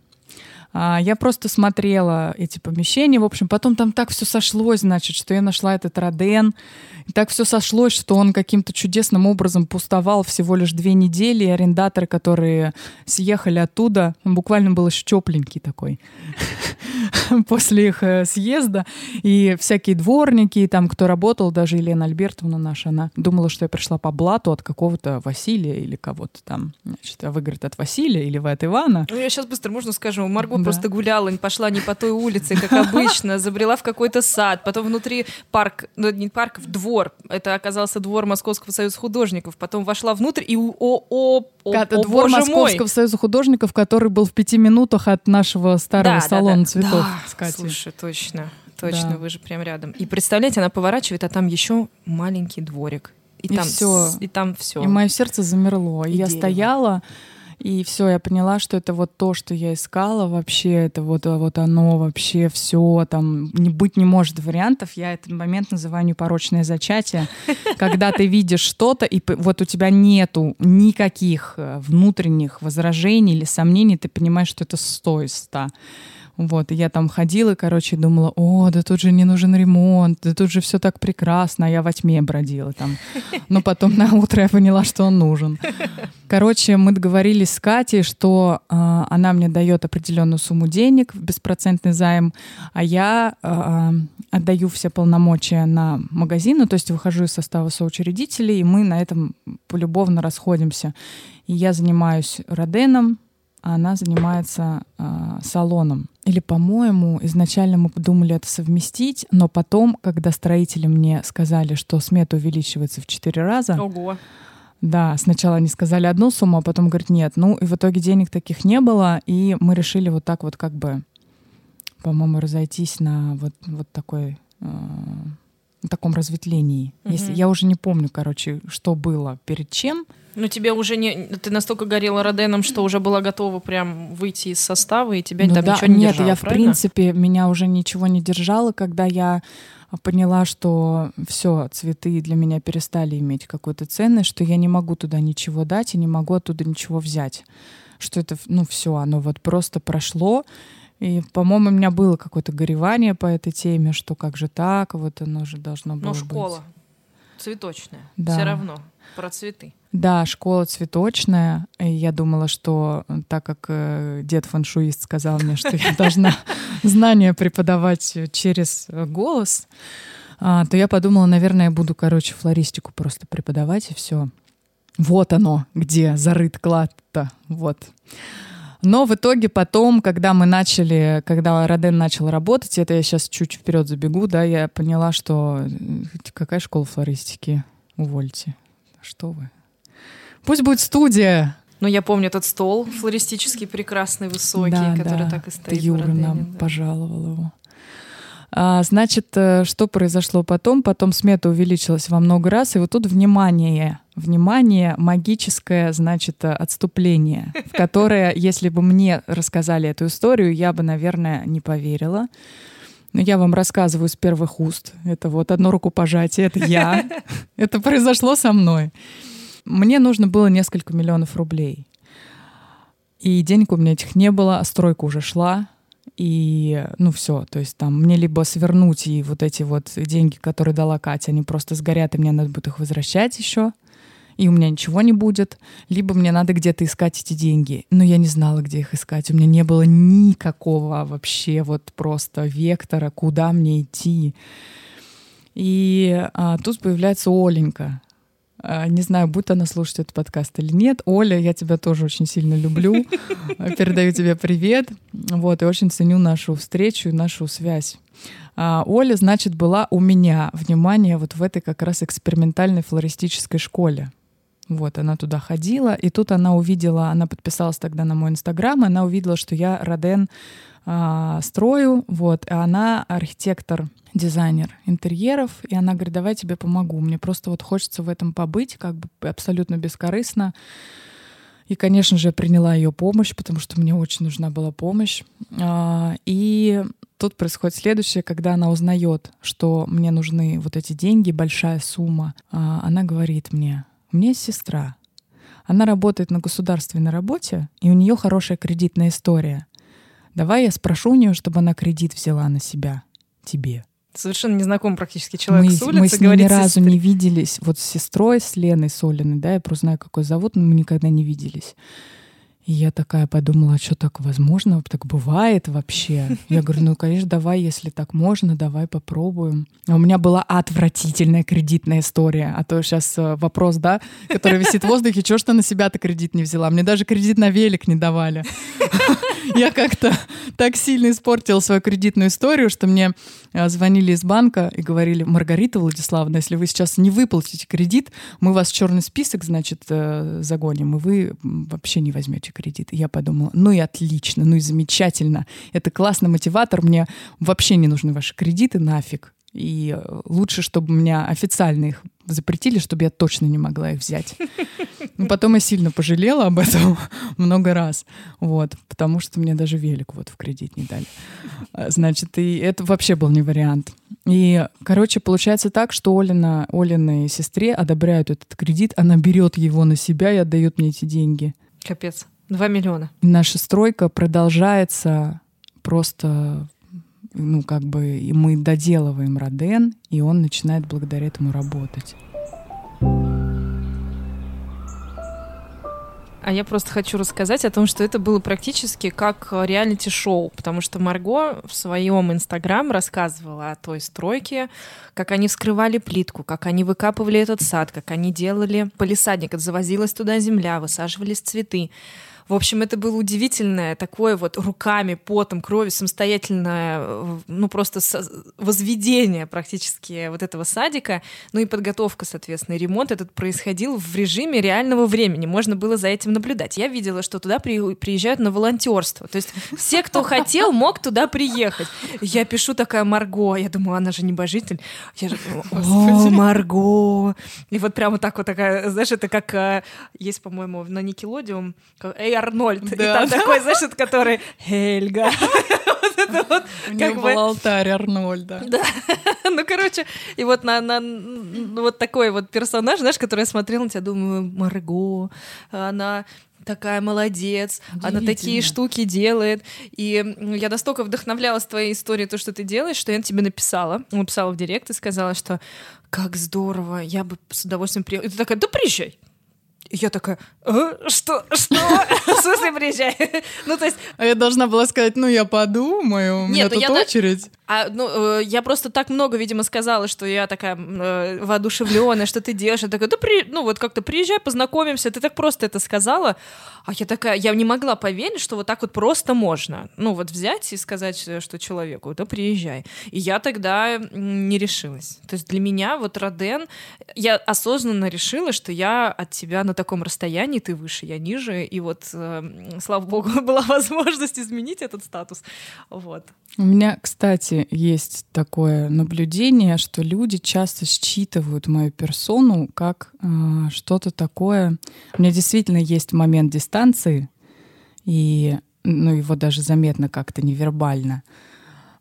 А, Я просто смотрела эти помещения. В общем, потом там так все сошлось, значит, что я нашла этот Роден. И так все сошлось, что он каким-то чудесным образом пустовал всего лишь две недели. И арендаторы, которые съехали оттуда, он буквально был еще тепленький такой [laughs] после их э, съезда. И всякие дворники, и там кто работал, даже Елена Альбертовна наша, она думала, что я пришла по блату от какого-то Василия или кого-то там. Значит, а вы, говорит, от Василия или вы от Ивана?
Ну, я сейчас быстро можно скажу. Марго
Да.
просто гуляла, не пошла не по той улице, как обычно, [laughs] забрела в какой-то сад, потом внутри парк, ну, не парк, в двор. Это оказался двор Московского союза художников. Потом вошла внутрь и о, о, о,
Ка-
о,
Двор Московского
мой.
союза художников, который был в пяти минутах от нашего старого
Да,
салона
да.
цветов
Да,
с Катей.
Слушай, точно, точно,
Да.
вы же прям рядом. И представляете, она поворачивает, а там еще маленький дворик. И,
И
там
всё.
с- И там все.
И мое сердце замерло. И
И
я
дерево.
стояла И все, я поняла, что это вот то, что я искала вообще, это вот, вот оно вообще все, там не быть не может вариантов. Я этот момент называю непорочное зачатие, [laughs] когда ты видишь что-то, и вот у тебя нету никаких э, внутренних возражений или сомнений, ты понимаешь, что это сто из ста. Вот, и я там ходила, короче, думала, о, да тут же не нужен ремонт, да тут же все так прекрасно, а я во тьме бродила там. [laughs] Но потом на утро я поняла, что он нужен. Короче, мы договорились с Катей, что э, она мне дает определенную сумму денег в беспроцентный займ, а я э, отдаю все полномочия на магазин, ну, то есть выхожу из состава соучредителей, и мы на этом полюбовно расходимся. И я занимаюсь Роденом, она занимается э, салоном. Или, по-моему, изначально мы подумали это совместить, но потом, когда строители мне сказали, что смета увеличивается в четыре раза,
Ого.
да, сначала они сказали одну сумму, а потом говорят нет. Ну и в итоге денег таких не было, и мы решили вот так вот как бы, по-моему, разойтись на вот, вот такой э, таком разветвлении. Угу. Если я уже не помню, короче, что было перед чем.
Ну, тебе уже не... Ты настолько горела Роденом, что уже была готова прям выйти из состава, и тебя
ну,
там
да,
ничего не
Нет,
держало,
я,
правильно?
в принципе, меня уже ничего не держало, когда я поняла, что все, цветы для меня перестали иметь какую-то ценность, что я не могу туда ничего дать и не могу оттуда ничего взять. Что это, ну, все, оно вот просто прошло. И, по-моему, у меня было какое-то горевание по этой теме, что как же так, вот оно же должно было
Но школа
быть.
Цветочная,
Да.
все равно, про цветы.
Да, школа цветочная. И я думала, что э, так как э, дед фэншуист сказал мне, что я должна [laughs] знания преподавать через голос, а, то я подумала, наверное, я буду, короче, флористику просто преподавать, и все. Вот оно, где зарыт клад-то. Вот. Но в итоге потом, когда мы начали, когда Роден начал работать, это я сейчас чуть вперед забегу, да, я поняла, что э, какая школа флористики? Увольте. Что вы? Пусть будет студия.
Но я помню этот стол флористический, прекрасный, высокий,
Да,
который
да.
так и стоит. в
Юра
Родене,
нам
да.
пожаловал его. А, значит, э, что произошло потом? Потом смета увеличилась во много раз, и вот тут внимание, внимание, магическое, значит, э, отступление, в которое, если бы мне рассказали эту историю, я бы, наверное, не поверила. Но я вам рассказываю с первых уст. Это вот одно рукопожатие, это я. Это произошло со мной. Мне нужно было несколько миллионов рублей. И денег у меня этих не было, а стройка уже шла. И, ну, все, то есть там мне либо свернуть и вот эти вот деньги, которые дала Катя, они просто сгорят, и мне надо будет их возвращать еще, и у меня ничего не будет, либо мне надо где-то искать эти деньги. Но я не знала, где их искать. У меня не было никакого вообще вот просто вектора, куда мне идти. И а, тут появляется Оленька. А, Не знаю, будет она слушать этот подкаст или нет. Оля, я тебя тоже очень сильно люблю. [laughs] Передаю тебе привет. Вот, и очень ценю нашу встречу и нашу связь. А, Оля, значит, была у меня, внимание, вот в этой как раз экспериментальной флористической школе. Вот, она туда ходила, и тут она увидела, она подписалась тогда на мой инстаграм, она увидела, что я Роден а, строю, вот, а она архитектор, дизайнер интерьеров, и она говорит, давай я тебе помогу, мне просто вот хочется в этом побыть, как бы абсолютно бескорыстно. И, конечно же, я приняла ее помощь, потому что мне очень нужна была помощь. А, И тут происходит следующее, когда она узнает, что мне нужны вот эти деньги, большая сумма, а, она говорит мне, у меня есть сестра, она работает на государственной работе, и у нее хорошая кредитная история. Давай я спрошу у нее, чтобы она кредит взяла на себя, тебе.
Совершенно незнакомый практически человек
мы,
с улицы
мы с
говорит
ни разу
сестре.
не виделись. Вот с сестрой, с Леной Солиной, да, я просто знаю, какой зовут, но мы никогда не виделись. И я такая подумала, а что так возможно? Так бывает вообще? Я говорю, ну, конечно, давай, если так можно, давай попробуем. А у меня была отвратительная кредитная история. А то сейчас вопрос, да, который висит в воздухе, что ж ты на себя-то кредит не взяла? Мне даже кредит на велик не давали. [laughs] Я как-то так сильно испортила свою кредитную историю, что мне э, звонили из банка и говорили, Маргарита Владиславовна, если вы сейчас не выплатите кредит, мы вас в черный список, значит, э, загоним, и вы вообще не возьмете кредит. И я подумала, ну и отлично, ну и замечательно. Это классный мотиватор, мне вообще не нужны ваши кредиты, нафиг. И лучше, чтобы меня официально их запретили, чтобы я точно не могла их взять. [laughs] Но потом я сильно пожалела об этом [laughs] много раз. Вот, потому что мне даже велик вот в кредит не дали. А, значит, и это вообще был не вариант. И, короче, получается так, что Олина, Олиной сестре одобряют этот кредит, она берет его на себя и отдает мне эти деньги.
Капец. Два миллиона.
И наша стройка продолжается просто ну, как бы мы доделываем Роден, и он начинает благодаря этому работать.
А я просто хочу рассказать о том, что это было практически как реалити-шоу, потому что Марго в своем инстаграм рассказывала о той стройке, как они вскрывали плитку, как они выкапывали этот сад, как они делали полисадник, завозилась туда земля, высаживались цветы. В общем, это было удивительное такое вот руками, потом, кровью самостоятельное, э, ну просто возведение практически вот этого садика, ну и подготовка, соответственно, ремонт этот происходил в режиме реального времени, можно было за этим наблюдать. Я видела, что туда при, приезжают на волонтерство, то есть все, кто хотел, мог туда приехать. Я пишу такая Марго, я думаю, она же небожитель. Я же о, Марго. И вот прямо так вот такая, знаешь, это как э, есть, по-моему, на Никелодиум, эй, Арнольд. Да. И там такой, знаешь, [laughs] это который Хельга.
У него был алтарь Арнольда.
Да. Ну, короче, и вот на, на вот такой вот персонаж, знаешь, который я смотрела на тебя, думаю, Марго, она такая молодец, она такие штуки делает. И я настолько вдохновлялась твоей историей, то, что ты делаешь, что я тебе написала. Написала в директ и сказала, что как здорово, я бы с удовольствием приехала. И ты такая, да приезжай. И я такая, а? что? Что? В смысле приезжай?
ну, то есть... А я должна была сказать, ну, я подумаю, у меня ну, тут очередь.
А, ну, э, я просто так много, видимо, сказала, что я такая э, воодушевленная, что ты делаешь. Я такая, да при... ну вот как-то приезжай, познакомимся. Ты так просто это сказала. А я такая, я не могла поверить, что вот так вот просто можно. Ну вот взять и сказать, э, что человеку, да приезжай. И я тогда не решилась. То есть для меня вот Роден, я осознанно решила, что я от тебя на таком расстоянии, ты выше, я ниже. И вот, э, слава богу, [laughs] была возможность изменить этот статус. Вот.
У меня, кстати, есть такое наблюдение, что люди часто считывают мою персону как э, что-то такое. У меня действительно есть момент дистанции, и ну, его даже заметно как-то невербально.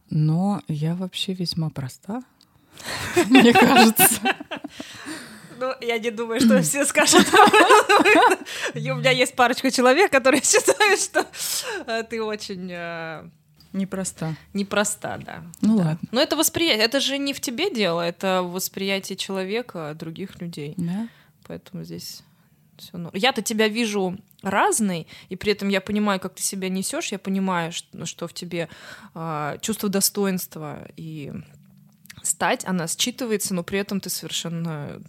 Но я вообще весьма проста, [laughs] мне кажется.
Ну, я не думаю, что все скажут. У меня есть парочка человек, которые [laughs] считают, что э, ты очень э,
Непроста.
Непроста, да.
Ну
да.
ладно.
Но это восприятие, это же не в тебе дело, это восприятие человека, других людей.
Да.
Поэтому здесь все. Ну, я-то тебя вижу разный, и при этом я понимаю, как ты себя несешь, я понимаю, что, что в тебе э, чувство достоинства и стать, она считывается, но при этом ты совершенно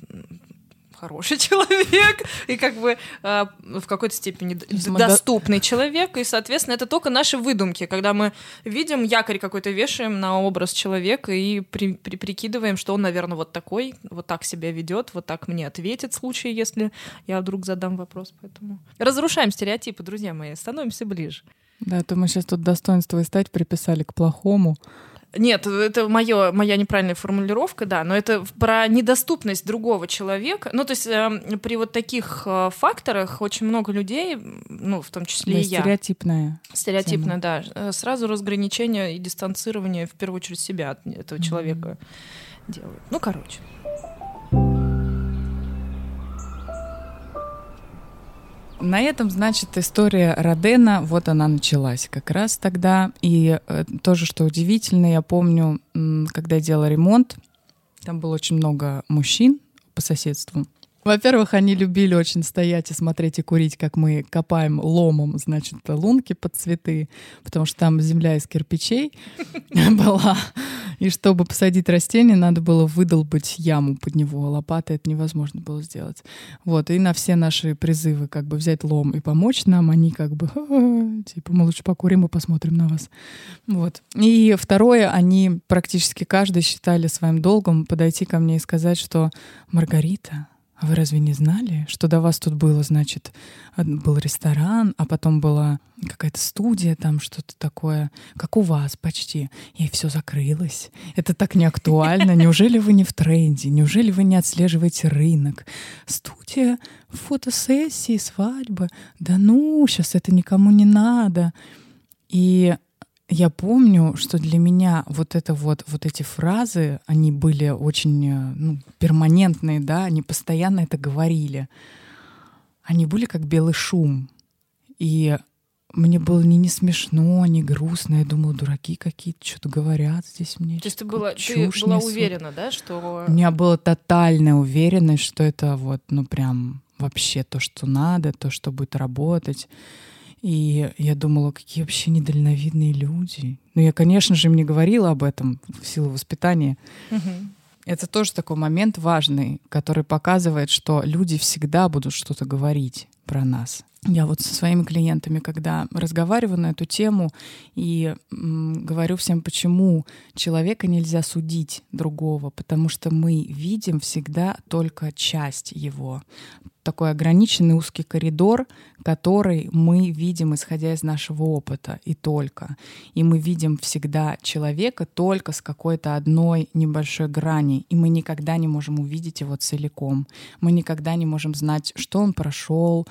хороший [laughs] человек и как бы э, в какой-то степени доступный человек. И, соответственно, это только наши выдумки, когда мы видим якорь какой-то, вешаем на образ человека и при, при, прикидываем, что он, наверное, вот такой, вот так себя ведет, вот так мне ответит в случае, если я вдруг задам вопрос. Поэтому разрушаем стереотипы, друзья мои, становимся ближе.
Да, то мы сейчас тут достоинство и стать приписали к плохому.
Нет, это моё, моя неправильная формулировка, да, но это про недоступность другого человека. Ну, то есть э, при вот таких э, факторах очень много людей, ну, в том числе
да,
и
я. Стереотипная.
Стереотипная, да. Э, сразу разграничение и дистанцирование, в первую очередь, себя от этого mm-hmm. человека делают. Ну, короче.
На этом, значит, история Родена, вот она началась как раз тогда. И э, тоже, что удивительно, я помню, когда я делала ремонт, там было очень много мужчин по соседству. Во-первых, они любили очень стоять и смотреть и курить, как мы копаем ломом, значит, лунки под цветы, потому что там земля из кирпичей [laughs] была. И чтобы посадить растение, надо было выдолбать яму под него. Лопатой это невозможно было сделать. Вот. И на все наши призывы как бы взять лом и помочь нам, они как бы типа мы лучше покурим и посмотрим на вас. Вот. И второе, они практически каждый считали своим долгом подойти ко мне и сказать, что Маргарита, А вы разве не знали, что до вас тут было, значит, был ресторан, а потом была какая-то студия, там что-то такое, как у вас почти, и все закрылось. Это так не актуально. [laughs] Неужели вы не в тренде? Неужели вы не отслеживаете рынок? Студия, фотосессии, свадьбы. Да ну, сейчас это никому не надо. И я помню, что для меня вот это вот, вот эти фразы, они были очень э, ну, перманентные, да, они постоянно это говорили. Они были как белый шум. И мне было не, не смешно, не грустно. Я думала, дураки какие-то что-то говорят здесь мне.
То есть ты была, ты была уверена, да, что...
У меня была тотальная уверенность, что это вот, ну прям вообще то, что надо, то, что будет работать. И я думала, какие вообще недальновидные люди. Ну, я, конечно же, им не говорила об этом в силу воспитания. Угу. Это тоже такой момент важный, который показывает, что люди всегда будут что-то говорить про нас. Я вот со своими клиентами, когда разговариваю на эту тему и м, говорю всем, почему человека нельзя судить другого, потому что мы видим всегда только часть его такой ограниченный узкий коридор, который мы видим, исходя из нашего опыта, и только. И мы видим всегда человека только с какой-то одной небольшой грани, и мы никогда не можем увидеть его целиком. Мы никогда не можем знать, что он прошел,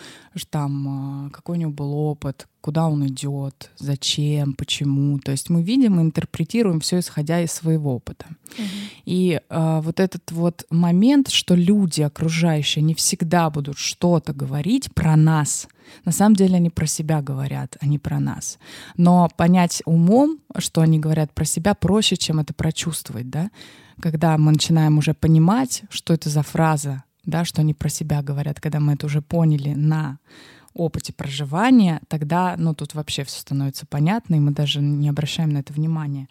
там, а, какой у него был опыт, куда он идет, зачем, почему. То есть мы видим и интерпретируем все, исходя из своего опыта. Угу. И э, вот этот вот момент, что люди окружающие не всегда будут что-то говорить про нас, на самом деле они про себя говорят, а не про нас. Но понять умом, что они говорят про себя, проще, чем это прочувствовать, да? Когда мы начинаем уже понимать, что это за фраза, да, что они про себя говорят, когда мы это уже поняли на опыте проживания, тогда, ну, тут вообще все становится понятно, и мы даже не обращаем на это внимания.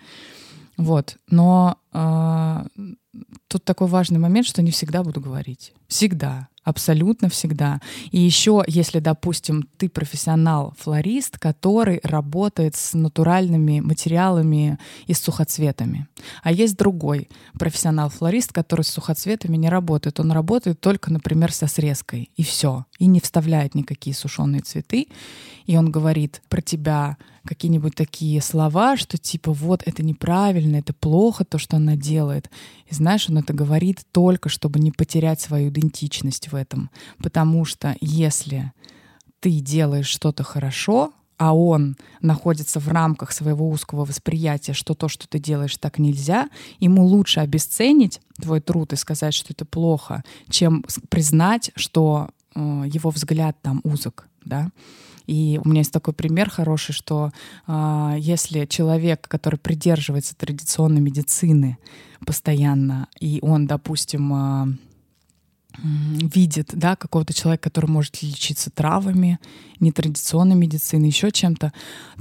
Вот. Но э, тут такой важный момент, что не всегда буду говорить. Всегда. Абсолютно всегда. И еще, если, допустим, ты профессионал-флорист, который работает с натуральными материалами и с сухоцветами. А есть другой профессионал-флорист, который с сухоцветами не работает. Он работает только, например, со срезкой. И все. И не вставляет никакие сушеные цветы. И он говорит про тебя какие-нибудь такие слова, что типа вот это неправильно, это плохо, то, что она делает. И знаешь, он это говорит только, чтобы не потерять свою идентичность в этом. Потому что если ты делаешь что-то хорошо, а он находится в рамках своего узкого восприятия, что то, что ты делаешь, так нельзя, ему лучше обесценить твой труд и сказать, что это плохо, чем признать, что э, его взгляд там узок, да. И у меня есть такой пример хороший, что э, если человек, который придерживается традиционной медицины постоянно, и он, допустим, э, видит, да, какого-то человека, который может лечиться травами, нетрадиционной медициной, еще чем-то,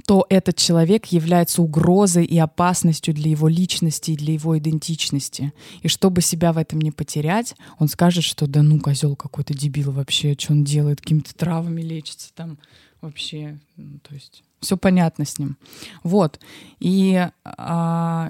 то этот человек является угрозой и опасностью для его личности и для его идентичности. И чтобы себя в этом не потерять, он скажет, что да ну, козел какой-то дебил вообще, что он делает, какими-то травами лечится там вообще, ну, то есть все понятно с ним. Вот. И, а,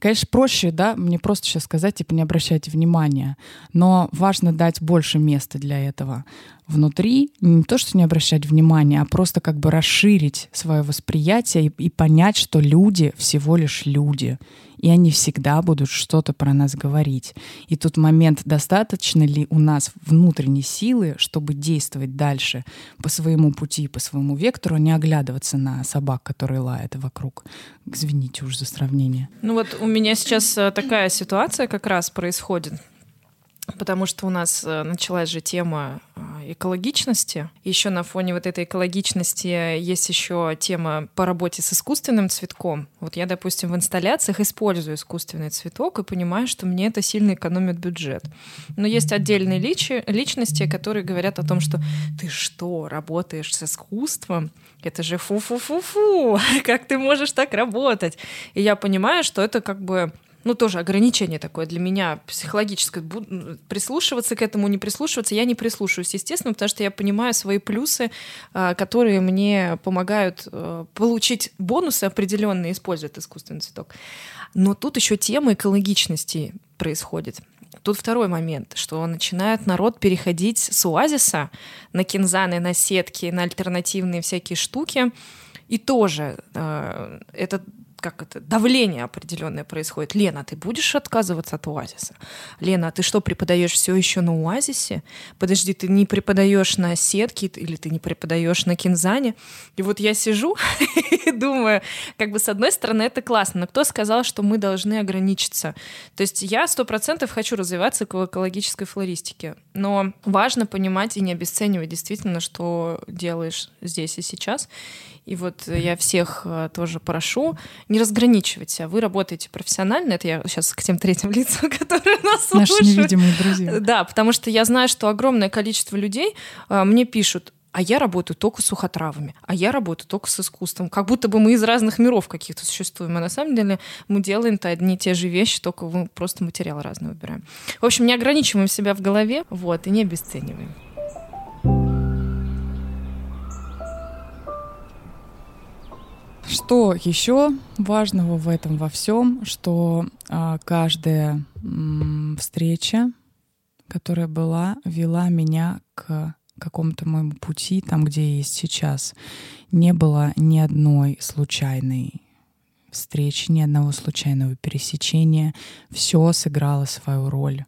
конечно, проще, да, мне просто сейчас сказать, типа, не обращайте внимания. Но важно дать больше места для этого внутри. Не то, что не обращать внимания, а просто как бы расширить свое восприятие и, и понять, что люди всего лишь люди и они всегда будут что-то про нас говорить. И тут момент, достаточно ли у нас внутренней силы, чтобы действовать дальше по своему пути, по своему вектору, а не оглядываться на собак, которые лают вокруг. Извините уж за сравнение.
Ну вот у меня сейчас э, такая ситуация как раз происходит потому что у нас э, началась же тема э, экологичности. Еще на фоне вот этой экологичности есть еще тема по работе с искусственным цветком. Вот я, допустим, в инсталляциях использую искусственный цветок и понимаю, что мне это сильно экономит бюджет. Но есть отдельные личи, личности, которые говорят о том, что ты что, работаешь с искусством? Это же фу-фу-фу-фу, [laughs] как ты можешь так работать? И я понимаю, что это как бы ну, тоже ограничение такое для меня психологическое. Прислушиваться к этому, не прислушиваться. Я не прислушиваюсь, естественно, потому что я понимаю свои плюсы, а, которые мне помогают э, получить бонусы определенные, используя искусственный цветок. Но тут еще тема экологичности происходит. тут второй момент, что начинает народ переходить с оазиса на кинзаны, на сетки, на альтернативные всякие штуки. И тоже э, это как это, давление определенное происходит. Лена, ты будешь отказываться от оазиса? Лена, ты что, преподаешь все еще на оазисе? Подожди, ты не преподаешь на сетке или ты не преподаешь на кинзане? И вот я сижу [laughs] и думаю, как бы с одной стороны это классно, но кто сказал, что мы должны ограничиться? То есть я сто процентов хочу развиваться к экологической флористике, но важно понимать и не обесценивать действительно, что делаешь здесь и сейчас. И вот я всех э, тоже прошу не разграничивать себя. Вы работаете профессионально. Это я сейчас к тем третьим [laughs] лицам, которые нас
Наши
слушают.
невидимые друзья.
Да, потому что я знаю, что огромное количество людей э, мне пишут, а я работаю только с сухотравами, а я работаю только с искусством. Как будто бы мы из разных миров каких-то существуем. А на самом деле мы делаем-то одни и те же вещи, только мы просто материал разный выбираем. В общем, не ограничиваем себя в голове, вот, и не обесцениваем.
Что еще важного в этом во всем, что а, каждая м, встреча, которая была, вела меня к какому-то моему пути, там, где я есть сейчас. Не было ни одной случайной встречи, ни одного случайного пересечения. Все сыграло свою роль.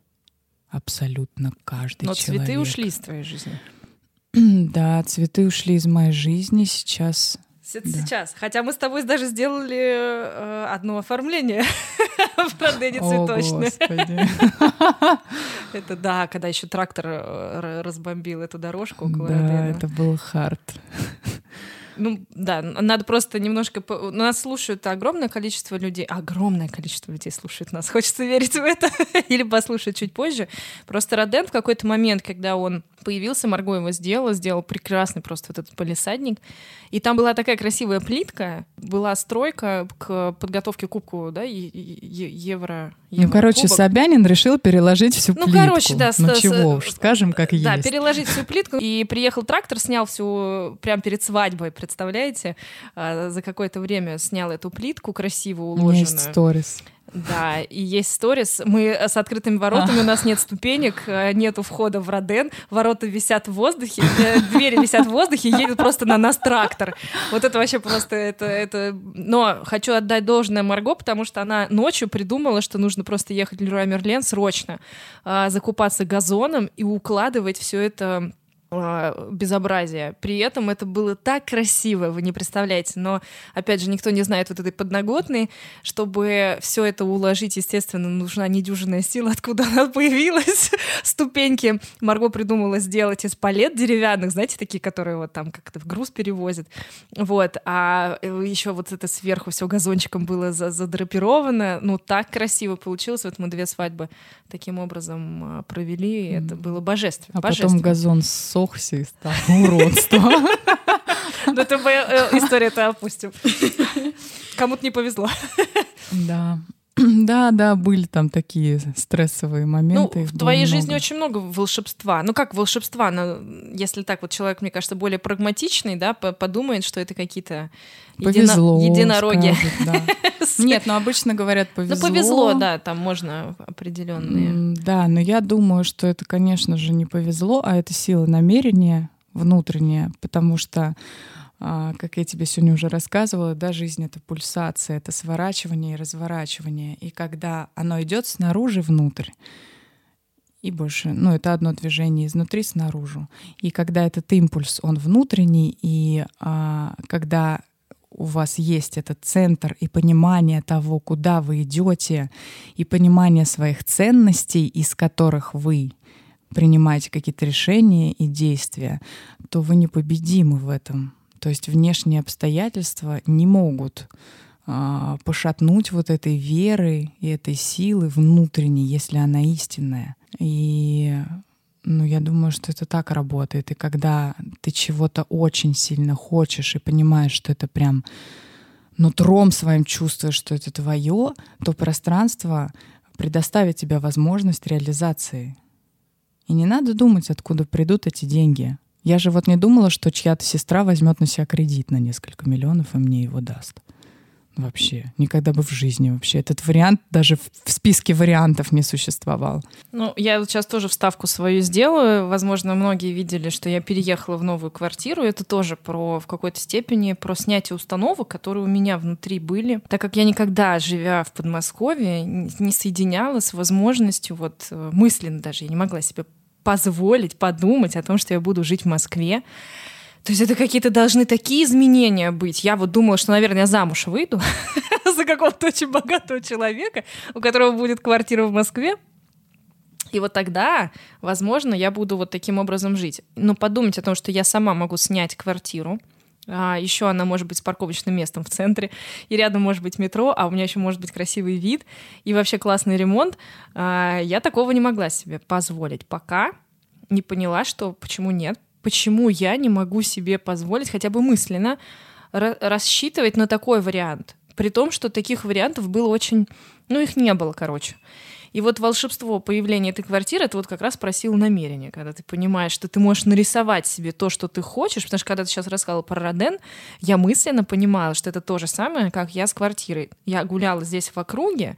Абсолютно каждый
Но
человек.
цветы ушли из твоей жизни. [clears throat]
Да, цветы ушли из моей жизни. Сейчас
Сейчас. Хотя мы с тобой даже сделали э, одно оформление [laughs] в Родене
О,
цветочное.
Господи. [laughs]
Это да, когда еще трактор э, разбомбил эту дорожку около
Да, это был хард.
Ну да, надо просто немножко... Нас слушают огромное количество людей. Огромное количество людей слушает нас. Хочется верить в это. [laughs] Или послушать чуть позже. Просто Роден в какой-то момент, когда он появился, Марго его сделала, сделал прекрасный просто вот этот полисадник. И там была такая красивая плитка, была стройка к подготовке к кубку, да, е- е- евро.
Ну, короче,
Еврокубок.
Собянин решил переложить всю
Ну,
плитку.
короче, да,
Ну,
с-
чего уж, скажем, как
Да,
есть.
переложить всю плитку. И приехал трактор, снял всю, прям перед свадьбой, представляете? А, За какое-то время снял эту плитку красиво
У меня есть
уложенную.
сторис.
Да, и есть сторис. Мы с открытыми воротами, у нас нет ступенек, э, нету входа в Роден, ворота висят в воздухе, э, двери висят в воздухе, едет просто на нас трактор. Вот это вообще просто это, это... Но хочу отдать должное Марго, потому что она ночью придумала, что нужно просто ехать в Леруа Мерлен срочно, а, закупаться газоном и укладывать все это а, безобразие. При этом это было так красиво, вы не представляете. Но, опять же, никто не знает вот этой подноготной. Чтобы все это уложить, естественно, нужна недюжинная сила, откуда она появилась. [laughs] Ступеньки Марго придумала сделать из палет деревянных, знаете, такие, которые вот там как-то в груз перевозят. Вот. А еще вот это сверху все газончиком было за- задрапировано. Ну, так красиво получилось. Вот мы две свадьбы таким образом а, провели, и это было божественно.
А потом
божественно.
газон ссохся и стал уродство.
Ну, это мы историю-то опустим. Кому-то не повезло.
Да. [clears throat] Да, да, были там такие стрессовые
Ну,
моменты. их
в твоей жизни
много.
очень много волшебства. Ну, как волшебства? Ну, если так вот человек, мне кажется, более прагматичный, да, по- подумает, что это какие-то едино-
Повезло,
единороги.
скажут, да. [laughs] Нет, ну обычно говорят
Ну,
повезло.
повезло, да, там можно определенные.
Да, но я думаю, что это, конечно же, не повезло, а это сила намерения внутренняя, потому что, как я тебе сегодня уже рассказывала, да, жизнь — это пульсация, это сворачивание и разворачивание. И когда оно идет снаружи внутрь, и больше, ну, это одно движение изнутри снаружи. И когда этот импульс, он внутренний, и а, когда у вас есть этот центр и понимание того, куда вы идете, и понимание своих ценностей, из которых вы принимаете какие-то решения и действия, то вы непобедимы в этом. То есть внешние обстоятельства не могут а, пошатнуть вот этой веры и этой силы внутренней, если она истинная. И ну, я думаю, что это так работает. И когда ты чего-то очень сильно хочешь и понимаешь, что это прям нутром своим чувствуешь, что это твое, то пространство предоставит тебе возможность реализации. И не надо думать, откуда придут эти деньги. Я же вот не думала, что чья-то сестра возьмет на себя кредит на несколько миллионов и мне его даст. вообще. Никогда бы в жизни вообще. Этот вариант даже в списке вариантов не существовал.
Ну, я вот сейчас тоже вставку свою сделаю. Возможно, многие видели, что я переехала в новую квартиру. Это тоже про, в какой-то степени, про снятие установок, которые у меня внутри были. Так как я никогда, живя в Подмосковье, не соединяла с возможностью, вот э, мысленно даже, я не могла себе позволить подумать о том, что я буду жить в Москве. То есть это какие-то должны такие изменения быть. Я вот думала, что, наверное, я замуж выйду [laughs] за какого-то очень богатого человека, у которого будет квартира в Москве. И вот тогда, возможно, я буду вот таким образом жить. Но подумать о том, что я сама могу снять квартиру, а еще она может быть с парковочным местом в центре, и рядом может быть метро, а у меня еще может быть красивый вид и вообще классный ремонт. А, я такого не могла себе позволить, пока не поняла, что почему нет, почему я не могу себе позволить хотя бы мысленно рассчитывать на такой вариант. При том, что таких вариантов было очень... Ну, их не было, короче. И вот волшебство появления этой квартиры, это вот как раз про силу намерения, когда ты понимаешь, что ты можешь нарисовать себе то, что ты хочешь, потому что когда ты сейчас рассказывала про Роден, я мысленно понимала, что это то же самое, как я с квартирой. Я гуляла здесь в округе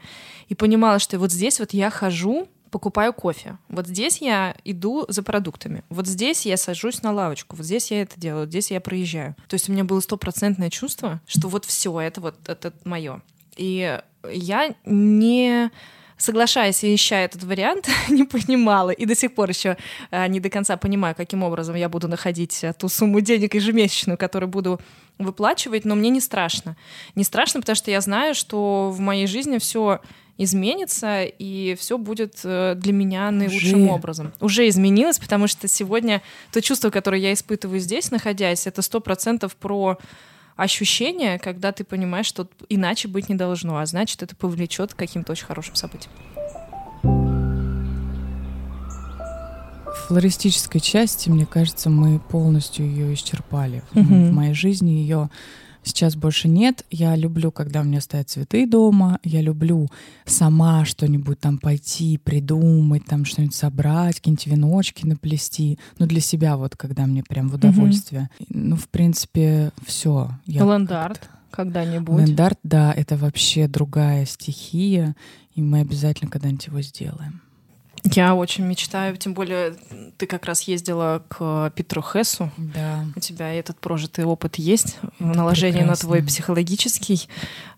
и понимала, что вот здесь вот я хожу, покупаю кофе. Вот здесь я иду за продуктами. Вот здесь я сажусь на лавочку. Вот здесь я это делаю. Вот здесь я проезжаю. То есть у меня было стопроцентное чувство, что вот все это вот это мое. И я не соглашаясь и ища этот вариант, [laughs] не понимала и до сих пор еще а, не до конца понимаю, каким образом я буду находить а, ту сумму денег ежемесячную, которую буду выплачивать, но мне не страшно. Не страшно, потому что я знаю, что в моей жизни все изменится, и все будет э, для меня наилучшим Уже. образом. Уже изменилось, потому что сегодня то чувство, которое я испытываю здесь, находясь, это сто процентов про ощущение, когда ты понимаешь, что иначе быть не должно, а значит, это повлечет к каким-то очень хорошим событиям.
Флористической части, мне кажется, мы полностью ее исчерпали. Mm-hmm. В моей жизни ее Сейчас больше нет. Я люблю, когда у меня стоят цветы дома. Я люблю сама что-нибудь там пойти, придумать, там что-нибудь собрать, какие-нибудь веночки наплести. Ну, для себя вот, когда мне прям в удовольствие. Угу. Ну, в принципе, все.
Ландарт когда-нибудь.
Ландарт, да, это вообще другая стихия, и мы обязательно когда-нибудь его сделаем.
Я очень мечтаю, тем более ты как раз ездила к Петру Хессу.
Да.
У тебя этот прожитый опыт есть, Это наложение прекрасно. на твой психологический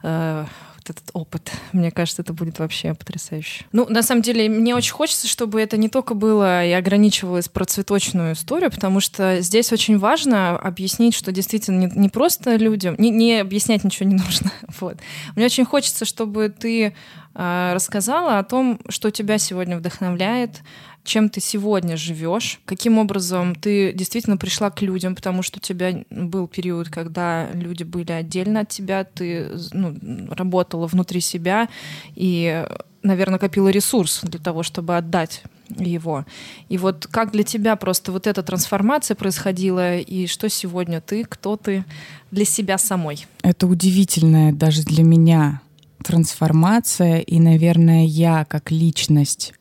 э, этот опыт. Мне кажется, это будет вообще потрясающе. Ну, на самом деле, мне очень хочется, чтобы это не только было и ограничивалось про цветочную историю, потому что здесь очень важно объяснить, что действительно не, не просто людям, не, не объяснять ничего не [laughs] нужно. Вот. Мне очень хочется, чтобы ты э, рассказала о том, что тебя сегодня вдохновляет, чем ты сегодня живешь, каким образом ты действительно пришла к людям, потому что у тебя был период, когда люди были отдельно от тебя, ты ну, работала внутри себя и, наверное, копила ресурс для того, чтобы отдать его. И вот как для тебя просто вот эта трансформация происходила, и что сегодня ты, кто ты для себя самой?
Это удивительная даже для меня трансформация, и, наверное, я как личность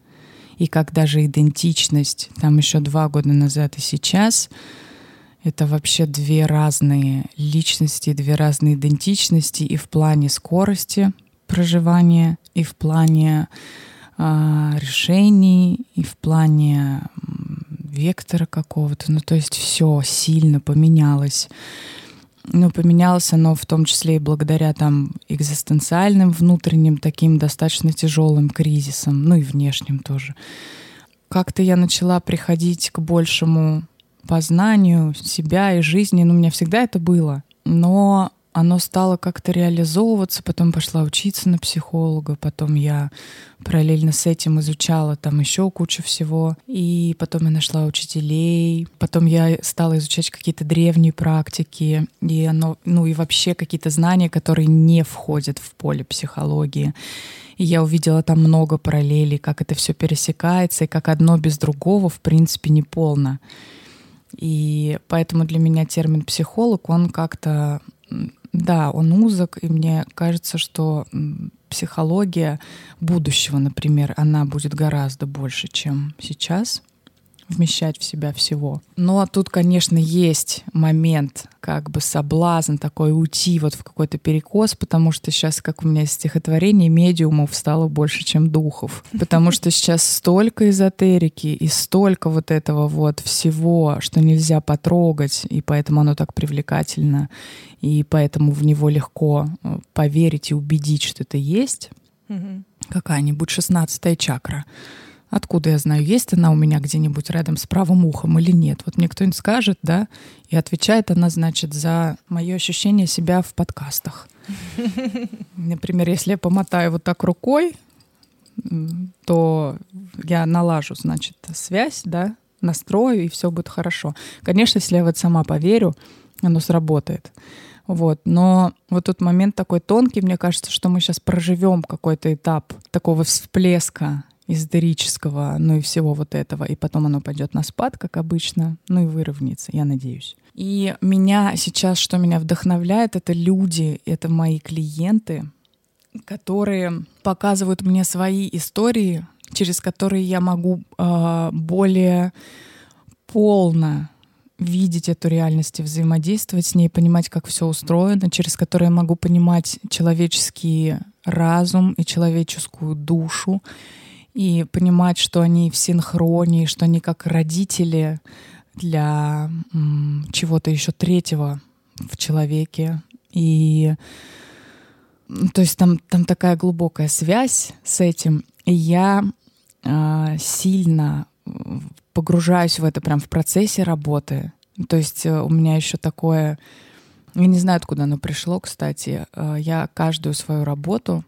и как даже идентичность, там еще два года назад и сейчас, это вообще две разные личности, две разные идентичности и в плане скорости проживания, и в плане э, решений, и в плане вектора какого-то. Ну, то есть все сильно поменялось. Ну, поменялось оно в том числе и благодаря там экзистенциальным внутренним таким достаточно тяжелым кризисам, ну и внешним тоже. Как-то я начала приходить к большему познанию себя и жизни. Ну, у меня всегда это было. Но оно стало как-то реализовываться, потом пошла учиться на психолога, потом я параллельно с этим изучала там еще кучу всего, и потом я нашла учителей, потом я стала изучать какие-то древние практики, и оно, ну и вообще какие-то знания, которые не входят в поле психологии. И я увидела там много параллелей, как это все пересекается, и как одно без другого, в принципе, не полно. И поэтому для меня термин психолог, он как-то да, он узок, и мне кажется, что психология будущего, например, она будет гораздо больше, чем сейчас. Вмещать в себя всего. Но тут, конечно, есть момент, как бы соблазн такой уйти вот в какой-то перекос, потому что сейчас, как у меня есть стихотворение, медиумов стало больше, чем духов. Потому что сейчас столько эзотерики и столько вот этого вот всего, что нельзя потрогать, и поэтому оно так привлекательно, и поэтому в него легко э, поверить и убедить, что это есть. Какая-нибудь шестнадцатая чакра. Откуда я знаю, есть она у меня где-нибудь рядом с правым ухом или нет? Вот мне кто-нибудь скажет, да, и отвечает она, значит, за мое ощущение себя в подкастах. Например, если я помотаю вот так рукой, то я налажу, значит, связь, да, настрою, и все будет хорошо. Конечно, если я вот сама поверю, оно сработает. Вот. Но вот тот момент такой тонкий, мне кажется, что мы сейчас проживем какой-то этап такого всплеска эзотерического, ну и всего вот этого, и потом оно пойдет на спад, как обычно, ну и выровняется, я надеюсь. И меня сейчас, что меня вдохновляет, это люди, это мои клиенты, которые показывают мне свои истории, через которые я могу э, более полно видеть эту реальность и взаимодействовать с ней, понимать, как все устроено, через которые я могу понимать человеческий разум и человеческую душу, и понимать, что они в синхроне, что они как родители для чего-то еще третьего в человеке. И то есть там, там такая глубокая связь с этим. И я э, сильно погружаюсь в это прям в процессе работы. То есть э, у меня еще такое... Я не знаю, откуда оно пришло, кстати. Э, я каждую свою работу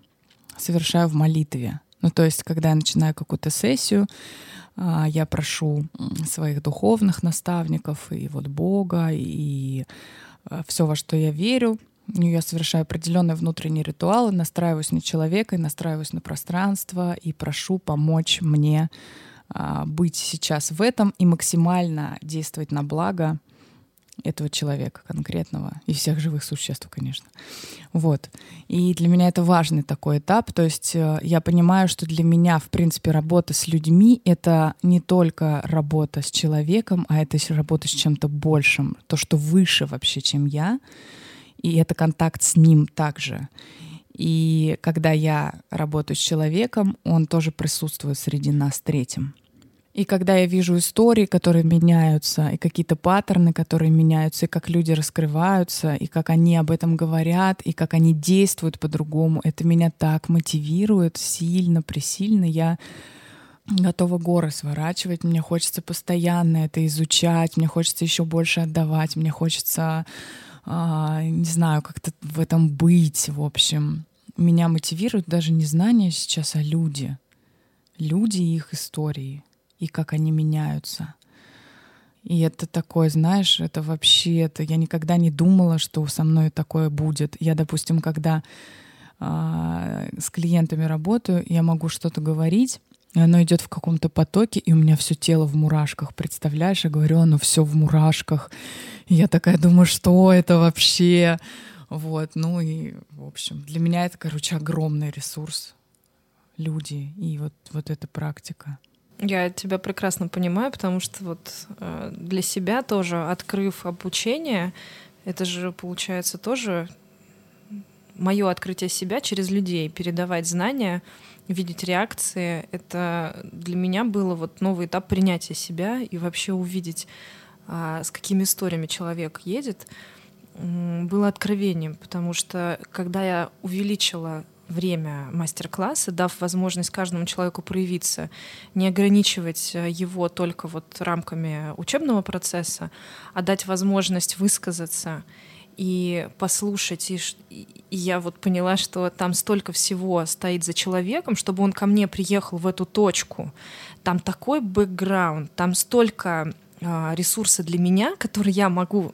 совершаю в молитве. Ну, то есть, когда я начинаю какую-то сессию, а, я прошу своих духовных наставников и вот Бога, и а, все, во что я верю, я совершаю определенные внутренние ритуалы, настраиваюсь на человека, и настраиваюсь на пространство и прошу помочь мне а, быть сейчас в этом и максимально действовать на благо этого человека конкретного и всех живых существ, конечно. Вот. И для меня это важный такой этап. То есть э, я понимаю, что для меня, в принципе, работа с людьми — это не только работа с человеком, а это работа с чем-то большим, то, что выше вообще, чем я. И это контакт с ним также. И когда я работаю с человеком, он тоже присутствует среди нас третьим. И когда я вижу истории, которые меняются, и какие-то паттерны, которые меняются, и как люди раскрываются, и как они об этом говорят, и как они действуют по-другому, это меня так мотивирует сильно, пресильно. Я готова горы сворачивать, мне хочется постоянно это изучать, мне хочется еще больше отдавать, мне хочется, а, не знаю, как-то в этом быть, в общем. Меня мотивирует даже не знание сейчас, а люди. Люди и их истории — и как они меняются. И это такое, знаешь, это вообще, это я никогда не думала, что со мной такое будет. Я, допустим, когда э, с клиентами работаю, я могу что-то говорить, и оно идет в каком-то потоке, и у меня все тело в мурашках. Представляешь, я говорю, оно все в мурашках. И я такая думаю, что это вообще? Вот, ну и, в общем, для меня это, короче, огромный ресурс. Люди и вот, вот эта практика.
Я тебя прекрасно понимаю, потому что вот э, для себя тоже, открыв обучение, это же получается тоже мое открытие себя через людей, передавать знания, видеть реакции. Это для меня было вот новый этап принятия себя и вообще увидеть, а, с какими историями человек едет, было откровением, потому что когда я увеличила время мастер-класса, дав возможность каждому человеку проявиться, не ограничивать э, его только вот рамками учебного процесса, а дать возможность высказаться и послушать. И, и я вот поняла, что там столько всего стоит за человеком, чтобы он ко мне приехал в эту точку. Там такой бэкграунд, там столько э, ресурса для меня, которые я могу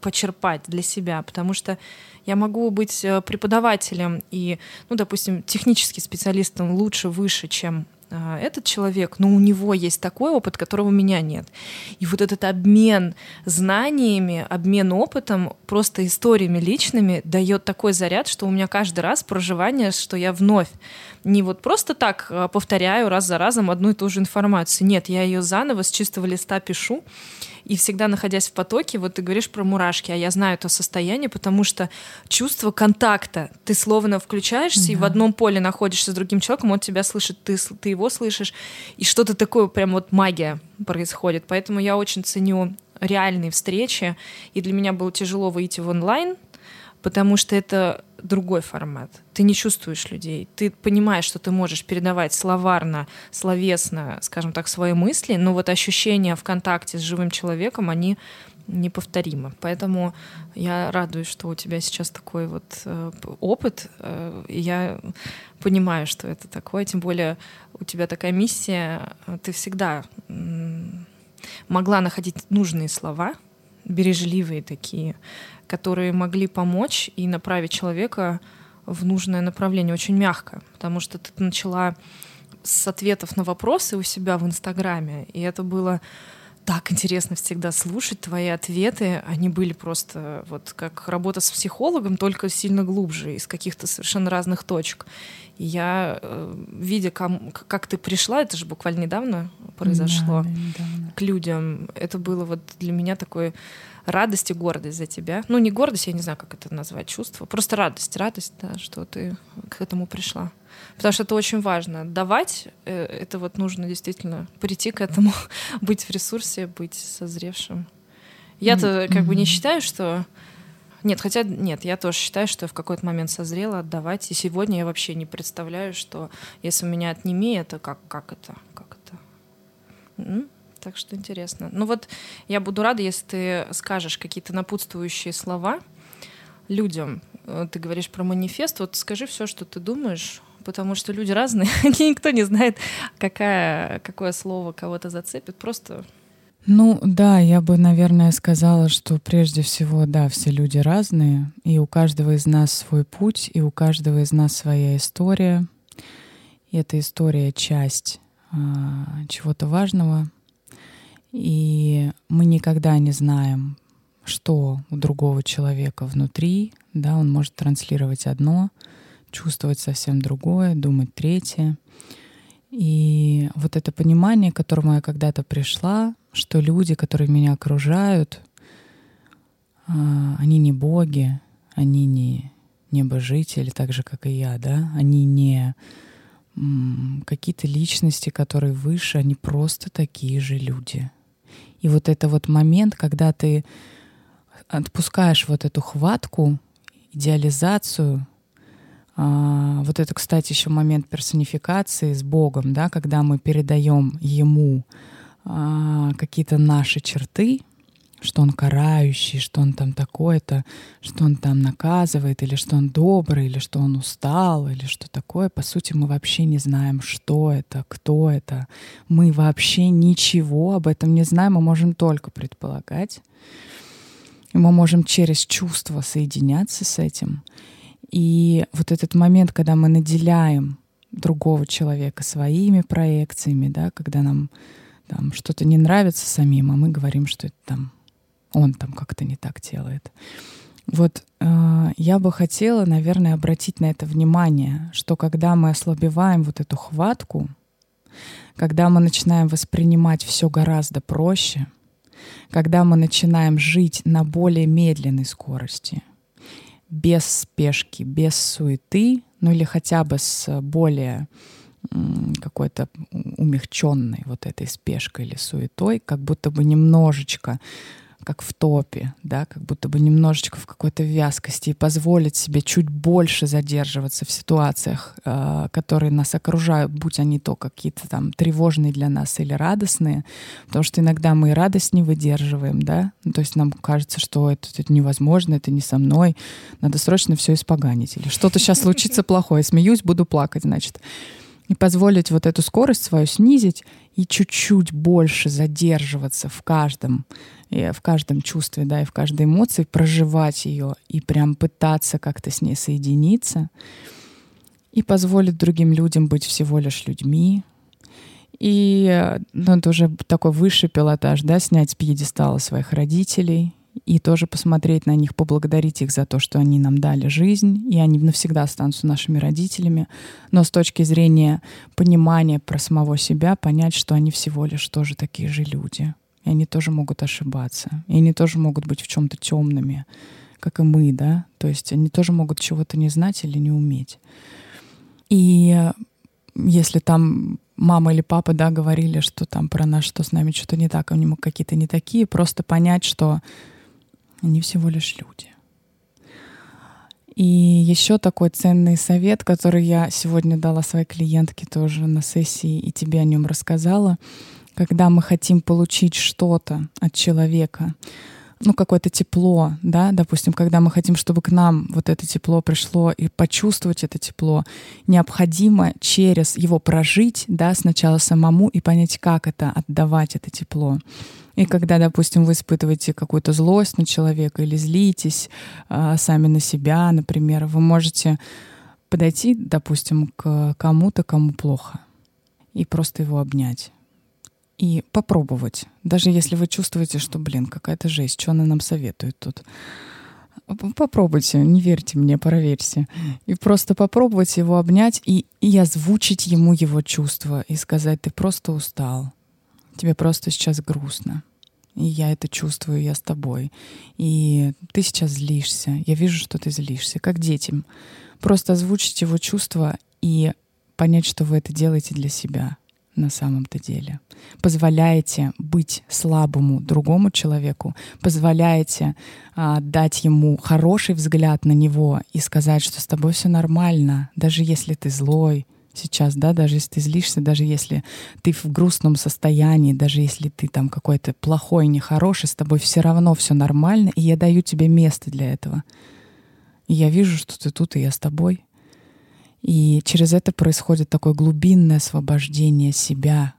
почерпать для себя, потому что я могу быть э, преподавателем и, ну, допустим, технический специалистом лучше, выше, чем а, этот человек, но у него есть такой опыт, которого у меня нет. И вот этот обмен знаниями, обмен опытом, просто историями личными дает такой заряд, что у меня каждый раз проживание, что я вновь не вот просто так а, повторяю раз за разом одну и ту же информацию. Нет, я ее заново с чистого листа пишу. И всегда находясь в потоке, вот ты говоришь про мурашки, а я знаю это состояние, потому что чувство контакта, ты словно включаешься да. и в одном поле находишься с другим человеком, он тебя слышит, ты, ты его слышишь, и что-то такое, прям вот магия происходит. Поэтому я очень ценю реальные встречи, и для меня было тяжело выйти в онлайн, потому что это другой формат. Ты не чувствуешь людей. Ты понимаешь, что ты можешь передавать словарно, словесно, скажем так, свои мысли, но вот ощущения в контакте с живым человеком, они неповторимы. Поэтому я радуюсь, что у тебя сейчас такой вот э, опыт. Э, я понимаю, что это такое. Тем более у тебя такая миссия. Ты всегда могла находить нужные слова, бережливые такие, которые могли помочь и направить человека в нужное направление очень мягко, потому что ты начала с ответов на вопросы у себя в Инстаграме, и это было так интересно всегда слушать твои ответы. Они были просто вот как работа с психологом, только сильно глубже, из каких-то совершенно разных точек. И я, э, видя, как ты пришла, это же буквально недавно произошло, да, недавно. к людям, это было вот для меня такой радость и гордость за тебя. Ну, не гордость, я не знаю, как это назвать, чувство. Просто радость, радость, да, что ты к этому пришла. Потому что это очень важно. Давать, э, это вот нужно действительно прийти к этому, [laughs] быть в ресурсе, быть созревшим. Я-то как бы не считаю, что... Нет, хотя нет, я тоже считаю, что я в какой-то момент созрела отдавать. И сегодня я вообще не представляю, что если у меня отними, это как, как это? Как это? Так что интересно. Ну вот я буду рада, если ты скажешь какие-то напутствующие слова людям. Э, ты говоришь про манифест. Вот скажи все, что ты думаешь, потому что люди разные. [laughs] Никто не знает, какая, какое слово кого-то зацепит. Просто
ну да, я бы, наверное, сказала, что прежде всего, да, все люди разные, и у каждого из нас свой путь, и у каждого из нас своя история. И эта история часть а, чего-то важного, и мы никогда не знаем, что у другого человека внутри, да, он может транслировать одно, чувствовать совсем другое, думать третье. И вот это понимание, к которому я когда-то пришла, что люди, которые меня окружают, а, они не боги, они не небожители, так же, как и я, да, они не какие-то личности, которые выше, они просто такие же люди. И вот это вот момент, когда ты отпускаешь вот эту хватку, идеализацию, а, вот это, кстати, еще момент персонификации с Богом, да, когда мы передаем Ему а, какие-то наши черты, что он карающий, что он там такой-то, что он там наказывает, или что он добрый, или что он устал, или что такое. По сути, мы вообще не знаем, что это, кто это. Мы вообще ничего об этом не знаем, мы можем только предполагать. И мы можем через чувства соединяться с этим. И вот этот момент, когда мы наделяем другого человека своими проекциями, да, когда нам там что-то не нравится самим, а мы говорим, что это там он там как-то не так делает. Вот э, я бы хотела, наверное, обратить на это внимание, что когда мы ослабеваем вот эту хватку, когда мы начинаем воспринимать все гораздо проще, когда мы начинаем жить на более медленной скорости, без спешки, без суеты, ну или хотя бы с более какой-то умягченной вот этой спешкой или суетой, как будто бы немножечко как в топе, да, как будто бы немножечко в какой-то вязкости и позволить себе чуть больше задерживаться в ситуациях, э, которые нас окружают, будь они то какие-то там тревожные для нас или радостные, потому что иногда мы и радость не выдерживаем, да, ну, то есть нам кажется, что это, это невозможно, это не со мной, надо срочно все испоганить, или что-то сейчас случится плохое, смеюсь, буду плакать, значит и позволить вот эту скорость свою снизить и чуть-чуть больше задерживаться в каждом, и в каждом чувстве, да, и в каждой эмоции, проживать ее и прям пытаться как-то с ней соединиться и позволить другим людям быть всего лишь людьми, И ну, это уже такой высший пилотаж, да, снять с пьедестала своих родителей и тоже посмотреть на них, поблагодарить их за то, что они нам дали жизнь, и они навсегда останутся нашими родителями. Но с точки зрения понимания про самого себя, понять, что они всего лишь тоже такие же люди. И они тоже могут ошибаться. И они тоже могут быть в чем-то темными, как и мы, да. То есть они тоже могут чего-то не знать или не уметь. И если там мама или папа, да, говорили, что там про нас, что с нами что-то не так, они какие-то не такие, просто понять, что они всего лишь люди. И еще такой ценный совет, который я сегодня дала своей клиентке тоже на сессии и тебе о нем рассказала. Когда мы хотим получить что-то от человека, ну, какое-то тепло, да, допустим, когда мы хотим, чтобы к нам вот это тепло пришло и почувствовать это тепло, необходимо через его прожить, да, сначала самому и понять, как это отдавать это тепло. И когда, допустим, вы испытываете какую-то злость на человека или злитесь э, сами на себя, например, вы можете подойти, допустим, к кому-то, кому плохо, и просто его обнять и попробовать. Даже если вы чувствуете, что, блин, какая-то жесть, что она нам советует тут. Попробуйте, не верьте мне, проверьте. И просто попробовать его обнять и, и озвучить ему его чувства и сказать, ты просто устал, тебе просто сейчас грустно. И я это чувствую, я с тобой. И ты сейчас злишься. Я вижу, что ты злишься, как детям. Просто озвучить его чувства и понять, что вы это делаете для себя на самом-то деле. Позволяете быть слабому другому человеку, позволяете а, дать ему хороший взгляд на него и сказать, что с тобой все нормально, даже если ты злой сейчас, да, даже если ты злишься, даже если ты в грустном состоянии, даже если ты там какой-то плохой, нехороший, с тобой все равно все нормально, и я даю тебе место для этого. И я вижу, что ты тут, и я с тобой. И через это происходит такое глубинное освобождение себя.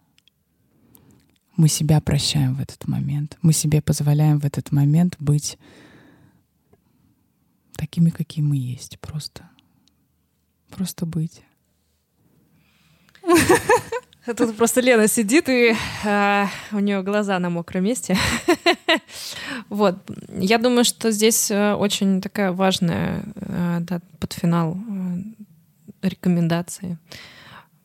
Мы себя прощаем в этот момент. Мы себе позволяем в этот момент быть такими, какие мы есть. Просто. Просто быть.
Тут просто Лена сидит, и э, у нее глаза на мокром месте. [laughs] вот. Я думаю, что здесь э, очень такая важная э, да, под финал э, рекомендации.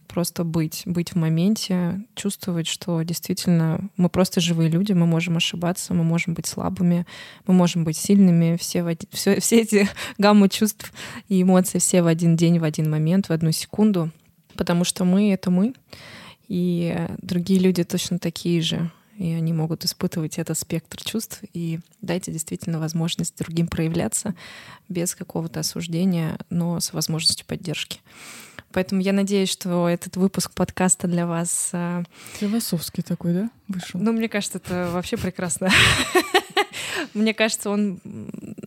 Просто быть, быть в моменте, чувствовать, что действительно мы просто живые люди, мы можем ошибаться, мы можем быть слабыми, мы можем быть сильными, все, в один, все, [laughs] все эти гаммы чувств и эмоций все в один день, в один момент, в одну секунду, потому что мы — это мы, и другие люди точно такие же и они могут испытывать этот спектр чувств. И дайте действительно возможность другим проявляться без какого-то осуждения, но с возможностью поддержки. Поэтому я надеюсь, что этот выпуск подкаста для вас... А,
Философский такой, да, вышел?
Ну, мне кажется, это вообще прекрасно. [laughs] Мне кажется, он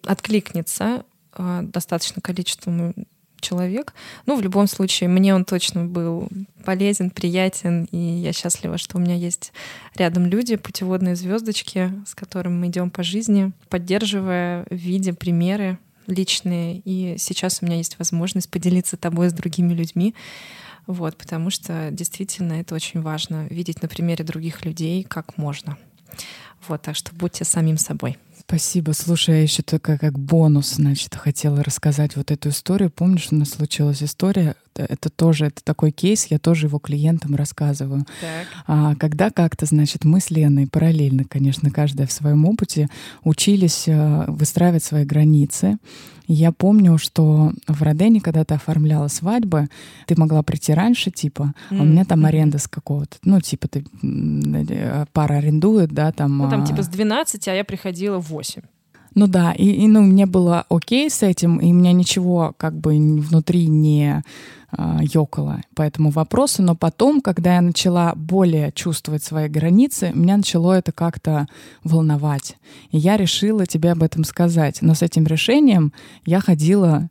откликнется а, достаточно количеством человек. Ну, в любом случае, мне он точно был полезен, приятен, и я счастлива, что у меня есть рядом люди, путеводные звездочки, с которыми мы идем по жизни, поддерживая, видя примеры личные. И сейчас у меня есть возможность поделиться тобой с другими людьми. Вот, потому что действительно это очень важно видеть на примере других людей, как можно. Вот, так что будьте самим собой.
Спасибо. Слушай, я еще только как бонус, значит, хотела рассказать вот эту историю. Помнишь, у нас случилась история? Это тоже это такой кейс, я тоже его клиентам рассказываю.
Так.
А, когда как-то, значит, мы с Леной параллельно, конечно, каждая в своем опыте, учились а, выстраивать свои границы. Я помню, что в Родене, когда ты оформляла свадьбы, ты могла прийти раньше, типа, mm-hmm. а у меня там аренда с какого-то, ну, типа, ты э, пара арендует, да, там...
Ну, там, типа, с 12, а я приходила в 8.
Ну да, и, и ну, мне было окей с этим, и меня ничего как бы внутри не э, ёкало по этому вопросу, но потом, когда я начала более чувствовать свои границы, меня начало это как-то волновать. И я решила тебе об этом сказать. Но с этим решением я ходила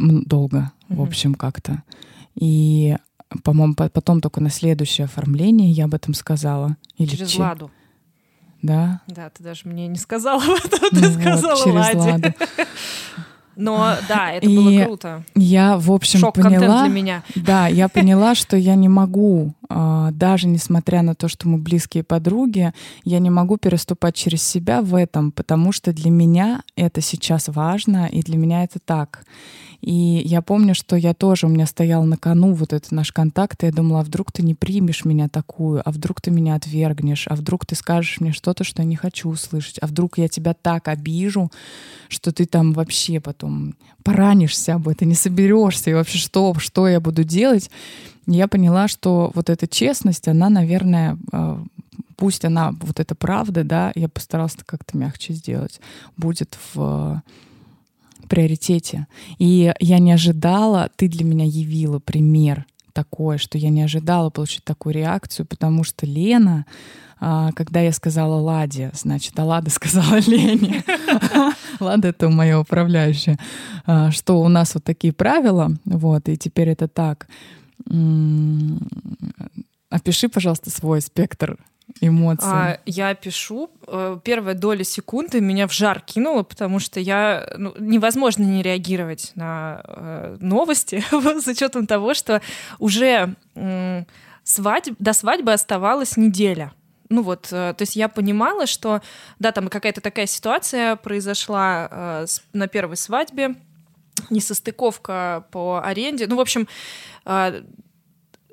долго, mm-hmm. в общем, как-то. И, по-моему, потом только на следующее оформление я об этом сказала.
Или Через че... Ладу.
Да?
Да, ты даже мне не сказала [laughs] об этом, ты ну сказала вот, Ладе. Ладу. [laughs] Но да, это и было круто.
Я, в общем,
Шок
поняла...
для меня.
Да, я поняла, что я не могу, а, даже несмотря на то, что мы близкие подруги, я не могу переступать через себя в этом, потому что для меня это сейчас важно, и для меня это так. И я помню, что я тоже, у меня стоял на кону вот этот наш контакт, и я думала, а вдруг ты не примешь меня такую, а вдруг ты меня отвергнешь, а вдруг ты скажешь мне что-то, что я не хочу услышать, а вдруг я тебя так обижу, что ты там вообще потом поранишься об этом, не соберешься, и вообще что, что я буду делать. я поняла, что вот эта честность, она, наверное, а, пусть она, вот эта правда, да, я постаралась как-то мягче сделать, будет в приоритете. И я не ожидала, ты для меня явила пример такой, что я не ожидала получить такую реакцию, потому что Лена, а, когда я сказала Ладе, значит, а Лада [laughs] сказала Лене, [laughs] Лада — это моя управляющая, что у нас вот такие правила, вот, и теперь это так. Опиши, пожалуйста, свой спектр эмоций? А,
я пишу. Э, первая доля секунды меня в жар кинула, потому что я ну, невозможно не реагировать на э, новости [laughs] с учетом того, что уже э, свадьб, до свадьбы оставалась неделя. Ну вот, э, то есть я понимала, что да, там какая-то такая ситуация произошла э, с, на первой свадьбе, несостыковка по аренде. Ну, в общем, э,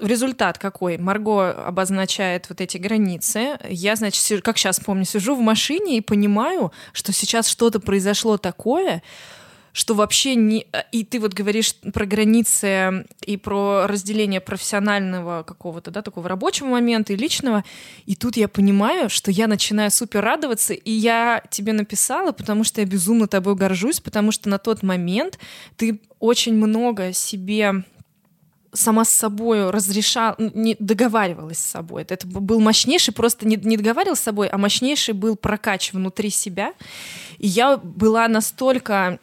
результат какой? Марго обозначает вот эти границы. Я, значит, как сейчас помню, сижу в машине и понимаю, что сейчас что-то произошло такое, что вообще не... И ты вот говоришь про границы и про разделение профессионального какого-то, да, такого рабочего момента и личного. И тут я понимаю, что я начинаю супер радоваться, и я тебе написала, потому что я безумно тобой горжусь, потому что на тот момент ты очень много себе сама с собой разрешала, не договаривалась с собой. Это был мощнейший, просто не, не договаривалась с собой, а мощнейший был прокач внутри себя. И я была настолько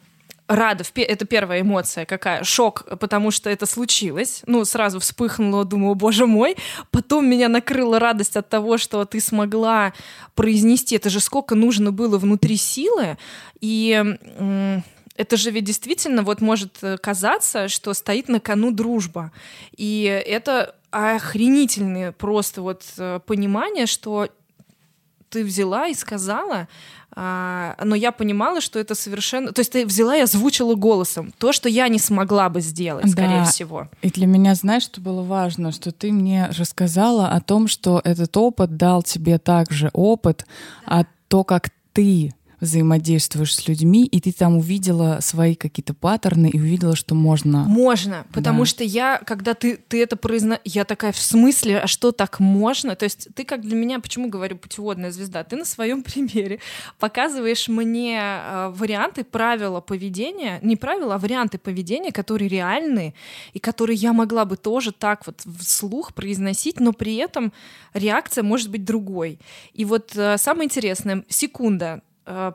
рада, это первая эмоция какая, шок, потому что это случилось, ну, сразу вспыхнула, думаю, боже мой, потом меня накрыла радость от того, что ты смогла произнести, это же сколько нужно было внутри силы, и это же ведь действительно вот может э, казаться, что стоит на кону дружба. И это охренительное просто вот э, понимание, что ты взяла и сказала, а, но я понимала, что это совершенно... То есть ты взяла и озвучила голосом то, что я не смогла бы сделать, да. скорее всего.
И для меня, знаешь, что было важно? Что ты мне рассказала о том, что этот опыт дал тебе также опыт, а то, как ты взаимодействуешь с людьми, и ты там увидела свои какие-то паттерны и увидела, что можно.
Можно, потому да. что я, когда ты, ты это произно... Я такая, в смысле, а что так можно? То есть ты как для меня, почему говорю путеводная звезда? Ты на своем [laughs] примере показываешь мне э, варианты, правила поведения, не правила, а варианты поведения, которые реальны, и которые я могла бы тоже так вот вслух произносить, но при этом реакция может быть другой. И вот э, самое интересное, секунда,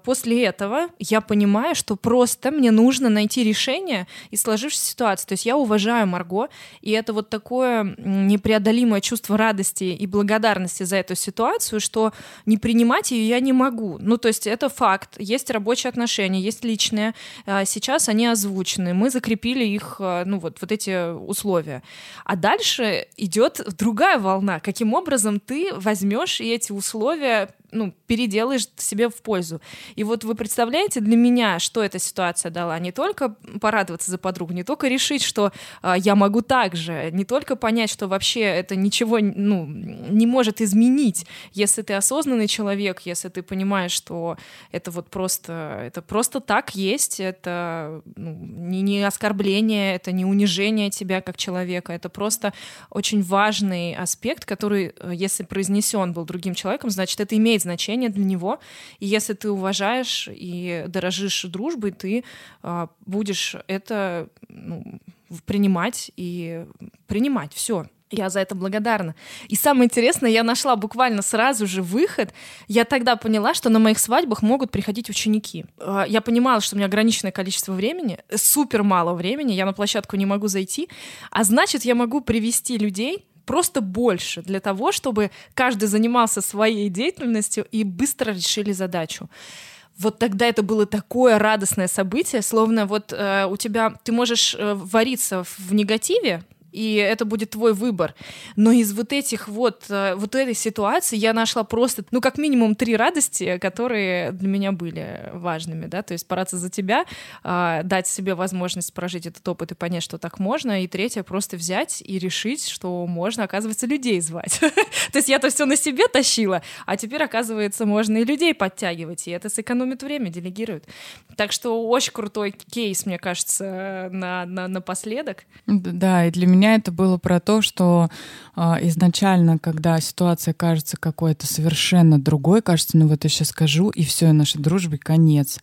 после этого я понимаю, что просто мне нужно найти решение из сложившейся ситуации. То есть я уважаю Марго, и это вот такое непреодолимое чувство радости и благодарности за эту ситуацию, что не принимать ее я не могу. Ну, то есть это факт. Есть рабочие отношения, есть личные. Э, сейчас они озвучены. Мы закрепили их, э, ну, вот, вот эти условия. А дальше идет другая волна. Каким образом ты возьмешь и эти условия ну, переделаешь себе в пользу. И вот вы представляете для меня, что эта ситуация дала? Не только порадоваться за подругу, не только решить, что э, я могу так же, не только понять, что вообще это ничего ну, не может изменить, если ты осознанный человек, если ты понимаешь, что это вот просто, это просто так есть, это ну, не, не оскорбление, это не унижение тебя как человека, это просто очень важный аспект, который, э, если произнесен был другим человеком, значит, это имеет имеет значение для него. И если ты уважаешь и дорожишь дружбой, ты э, будешь это ну, принимать и принимать все. Я за это благодарна. И самое интересное, я нашла буквально сразу же выход. Я тогда поняла, что на моих свадьбах могут приходить ученики. А, я понимала, что у меня ограниченное количество времени, супер мало времени, я на площадку не могу зайти, а значит, я могу привести людей, просто больше для того, чтобы каждый занимался своей деятельностью и быстро решили задачу. вот тогда это было такое радостное событие, словно вот э, у тебя ты можешь э, вариться в негативе, и это будет твой выбор. Но из вот этих вот, э, вот этой ситуации я нашла просто, ну, как минимум три радости, которые для меня были важными, да, то есть параться за тебя, а, дать себе возможность прожить этот опыт и понять, что так можно, и третье, просто взять и решить, что можно, оказывается, людей звать. [laughs] То есть я-то все на себе тащила, а теперь, оказывается, можно и людей подтягивать, и это сэкономит время, делегирует. Так что очень крутой кейс, мне кажется, на, на, напоследок.
Да, и для меня меня это было про то, что э, изначально, когда ситуация кажется какой-то совершенно другой, кажется, ну вот я сейчас скажу, и все, и нашей дружбе конец.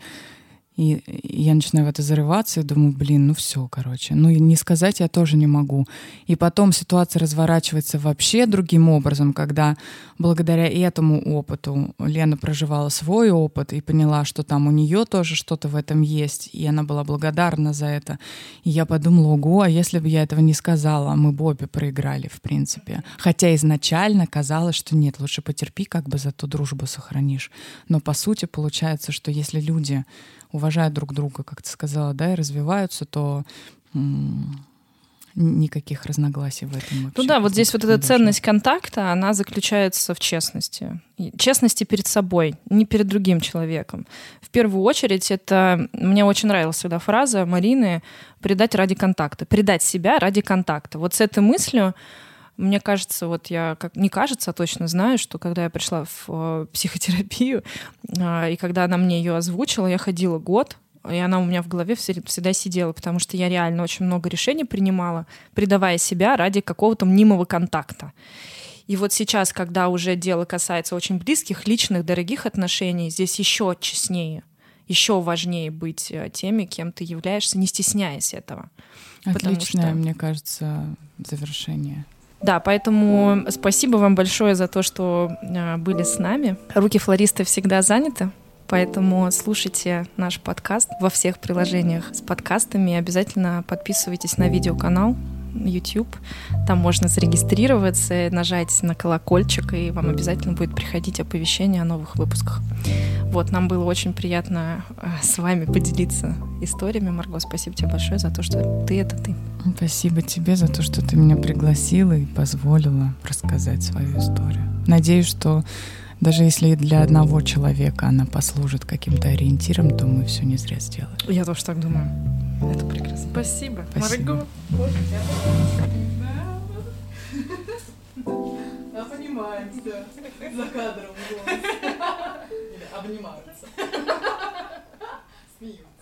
И я начинаю в это зарываться и думаю, блин, ну все, короче. Ну и не сказать я тоже не могу. И потом ситуация разворачивается вообще другим образом, когда благодаря этому опыту Лена проживала свой опыт и поняла, что там у нее тоже что-то в этом есть, и она была благодарна за это. И я подумала, ого, а если бы я этого не сказала, мы бы обе проиграли, в принципе. Хотя изначально казалось, что нет, лучше потерпи, как бы за ту дружбу сохранишь. Но по сути получается, что если люди уважают друг друга, как ты сказала, да, и развиваются, то никаких разногласий в этом вообще.
Ну да, вот здесь вот эта ценность контакта, она заключается в честности. Честности перед собой, не перед другим человеком. В первую очередь, это мне очень нравилась всегда фраза Марины «предать ради контакта», «предать себя ради контакта». Вот с этой мыслью мне кажется, вот я как не кажется, а точно знаю, что когда я пришла в э, психотерапию, э, [laughs] и когда она мне ее озвучила, я ходила год, и она у меня в голове всегда сидела, потому что я реально очень много решений принимала, предавая себя ради какого-то мнимого контакта. И вот сейчас, когда уже дело касается очень близких, личных, дорогих отношений, здесь еще честнее, еще важнее быть э, теми, кем ты являешься, не стесняясь этого.
Отличное, что... мне кажется, завершение.
Да, поэтому спасибо вам большое за то, что э, были с нами. Руки флориста всегда заняты. Поэтому слушайте наш подкаст во всех приложениях с подкастами. Обязательно подписывайтесь на видеоканал YouTube. Там можно зарегистрироваться, нажать на колокольчик, и вам обязательно будет приходить оповещение о новых выпусках. Вот, нам было очень приятно э, с вами поделиться историями. Марго, спасибо тебе большое за то, что ты — это ты.
Спасибо тебе за то, что ты меня пригласила и позволила рассказать свою историю. Надеюсь, что даже если для одного человека она послужит каким-то ориентиром, то мы все не зря сделали.
Я тоже так думаю.
Это прекрасно.
Спасибо.
Спасибо. Марго. Обнимаемся за кадром. Обнимаются. Смеются.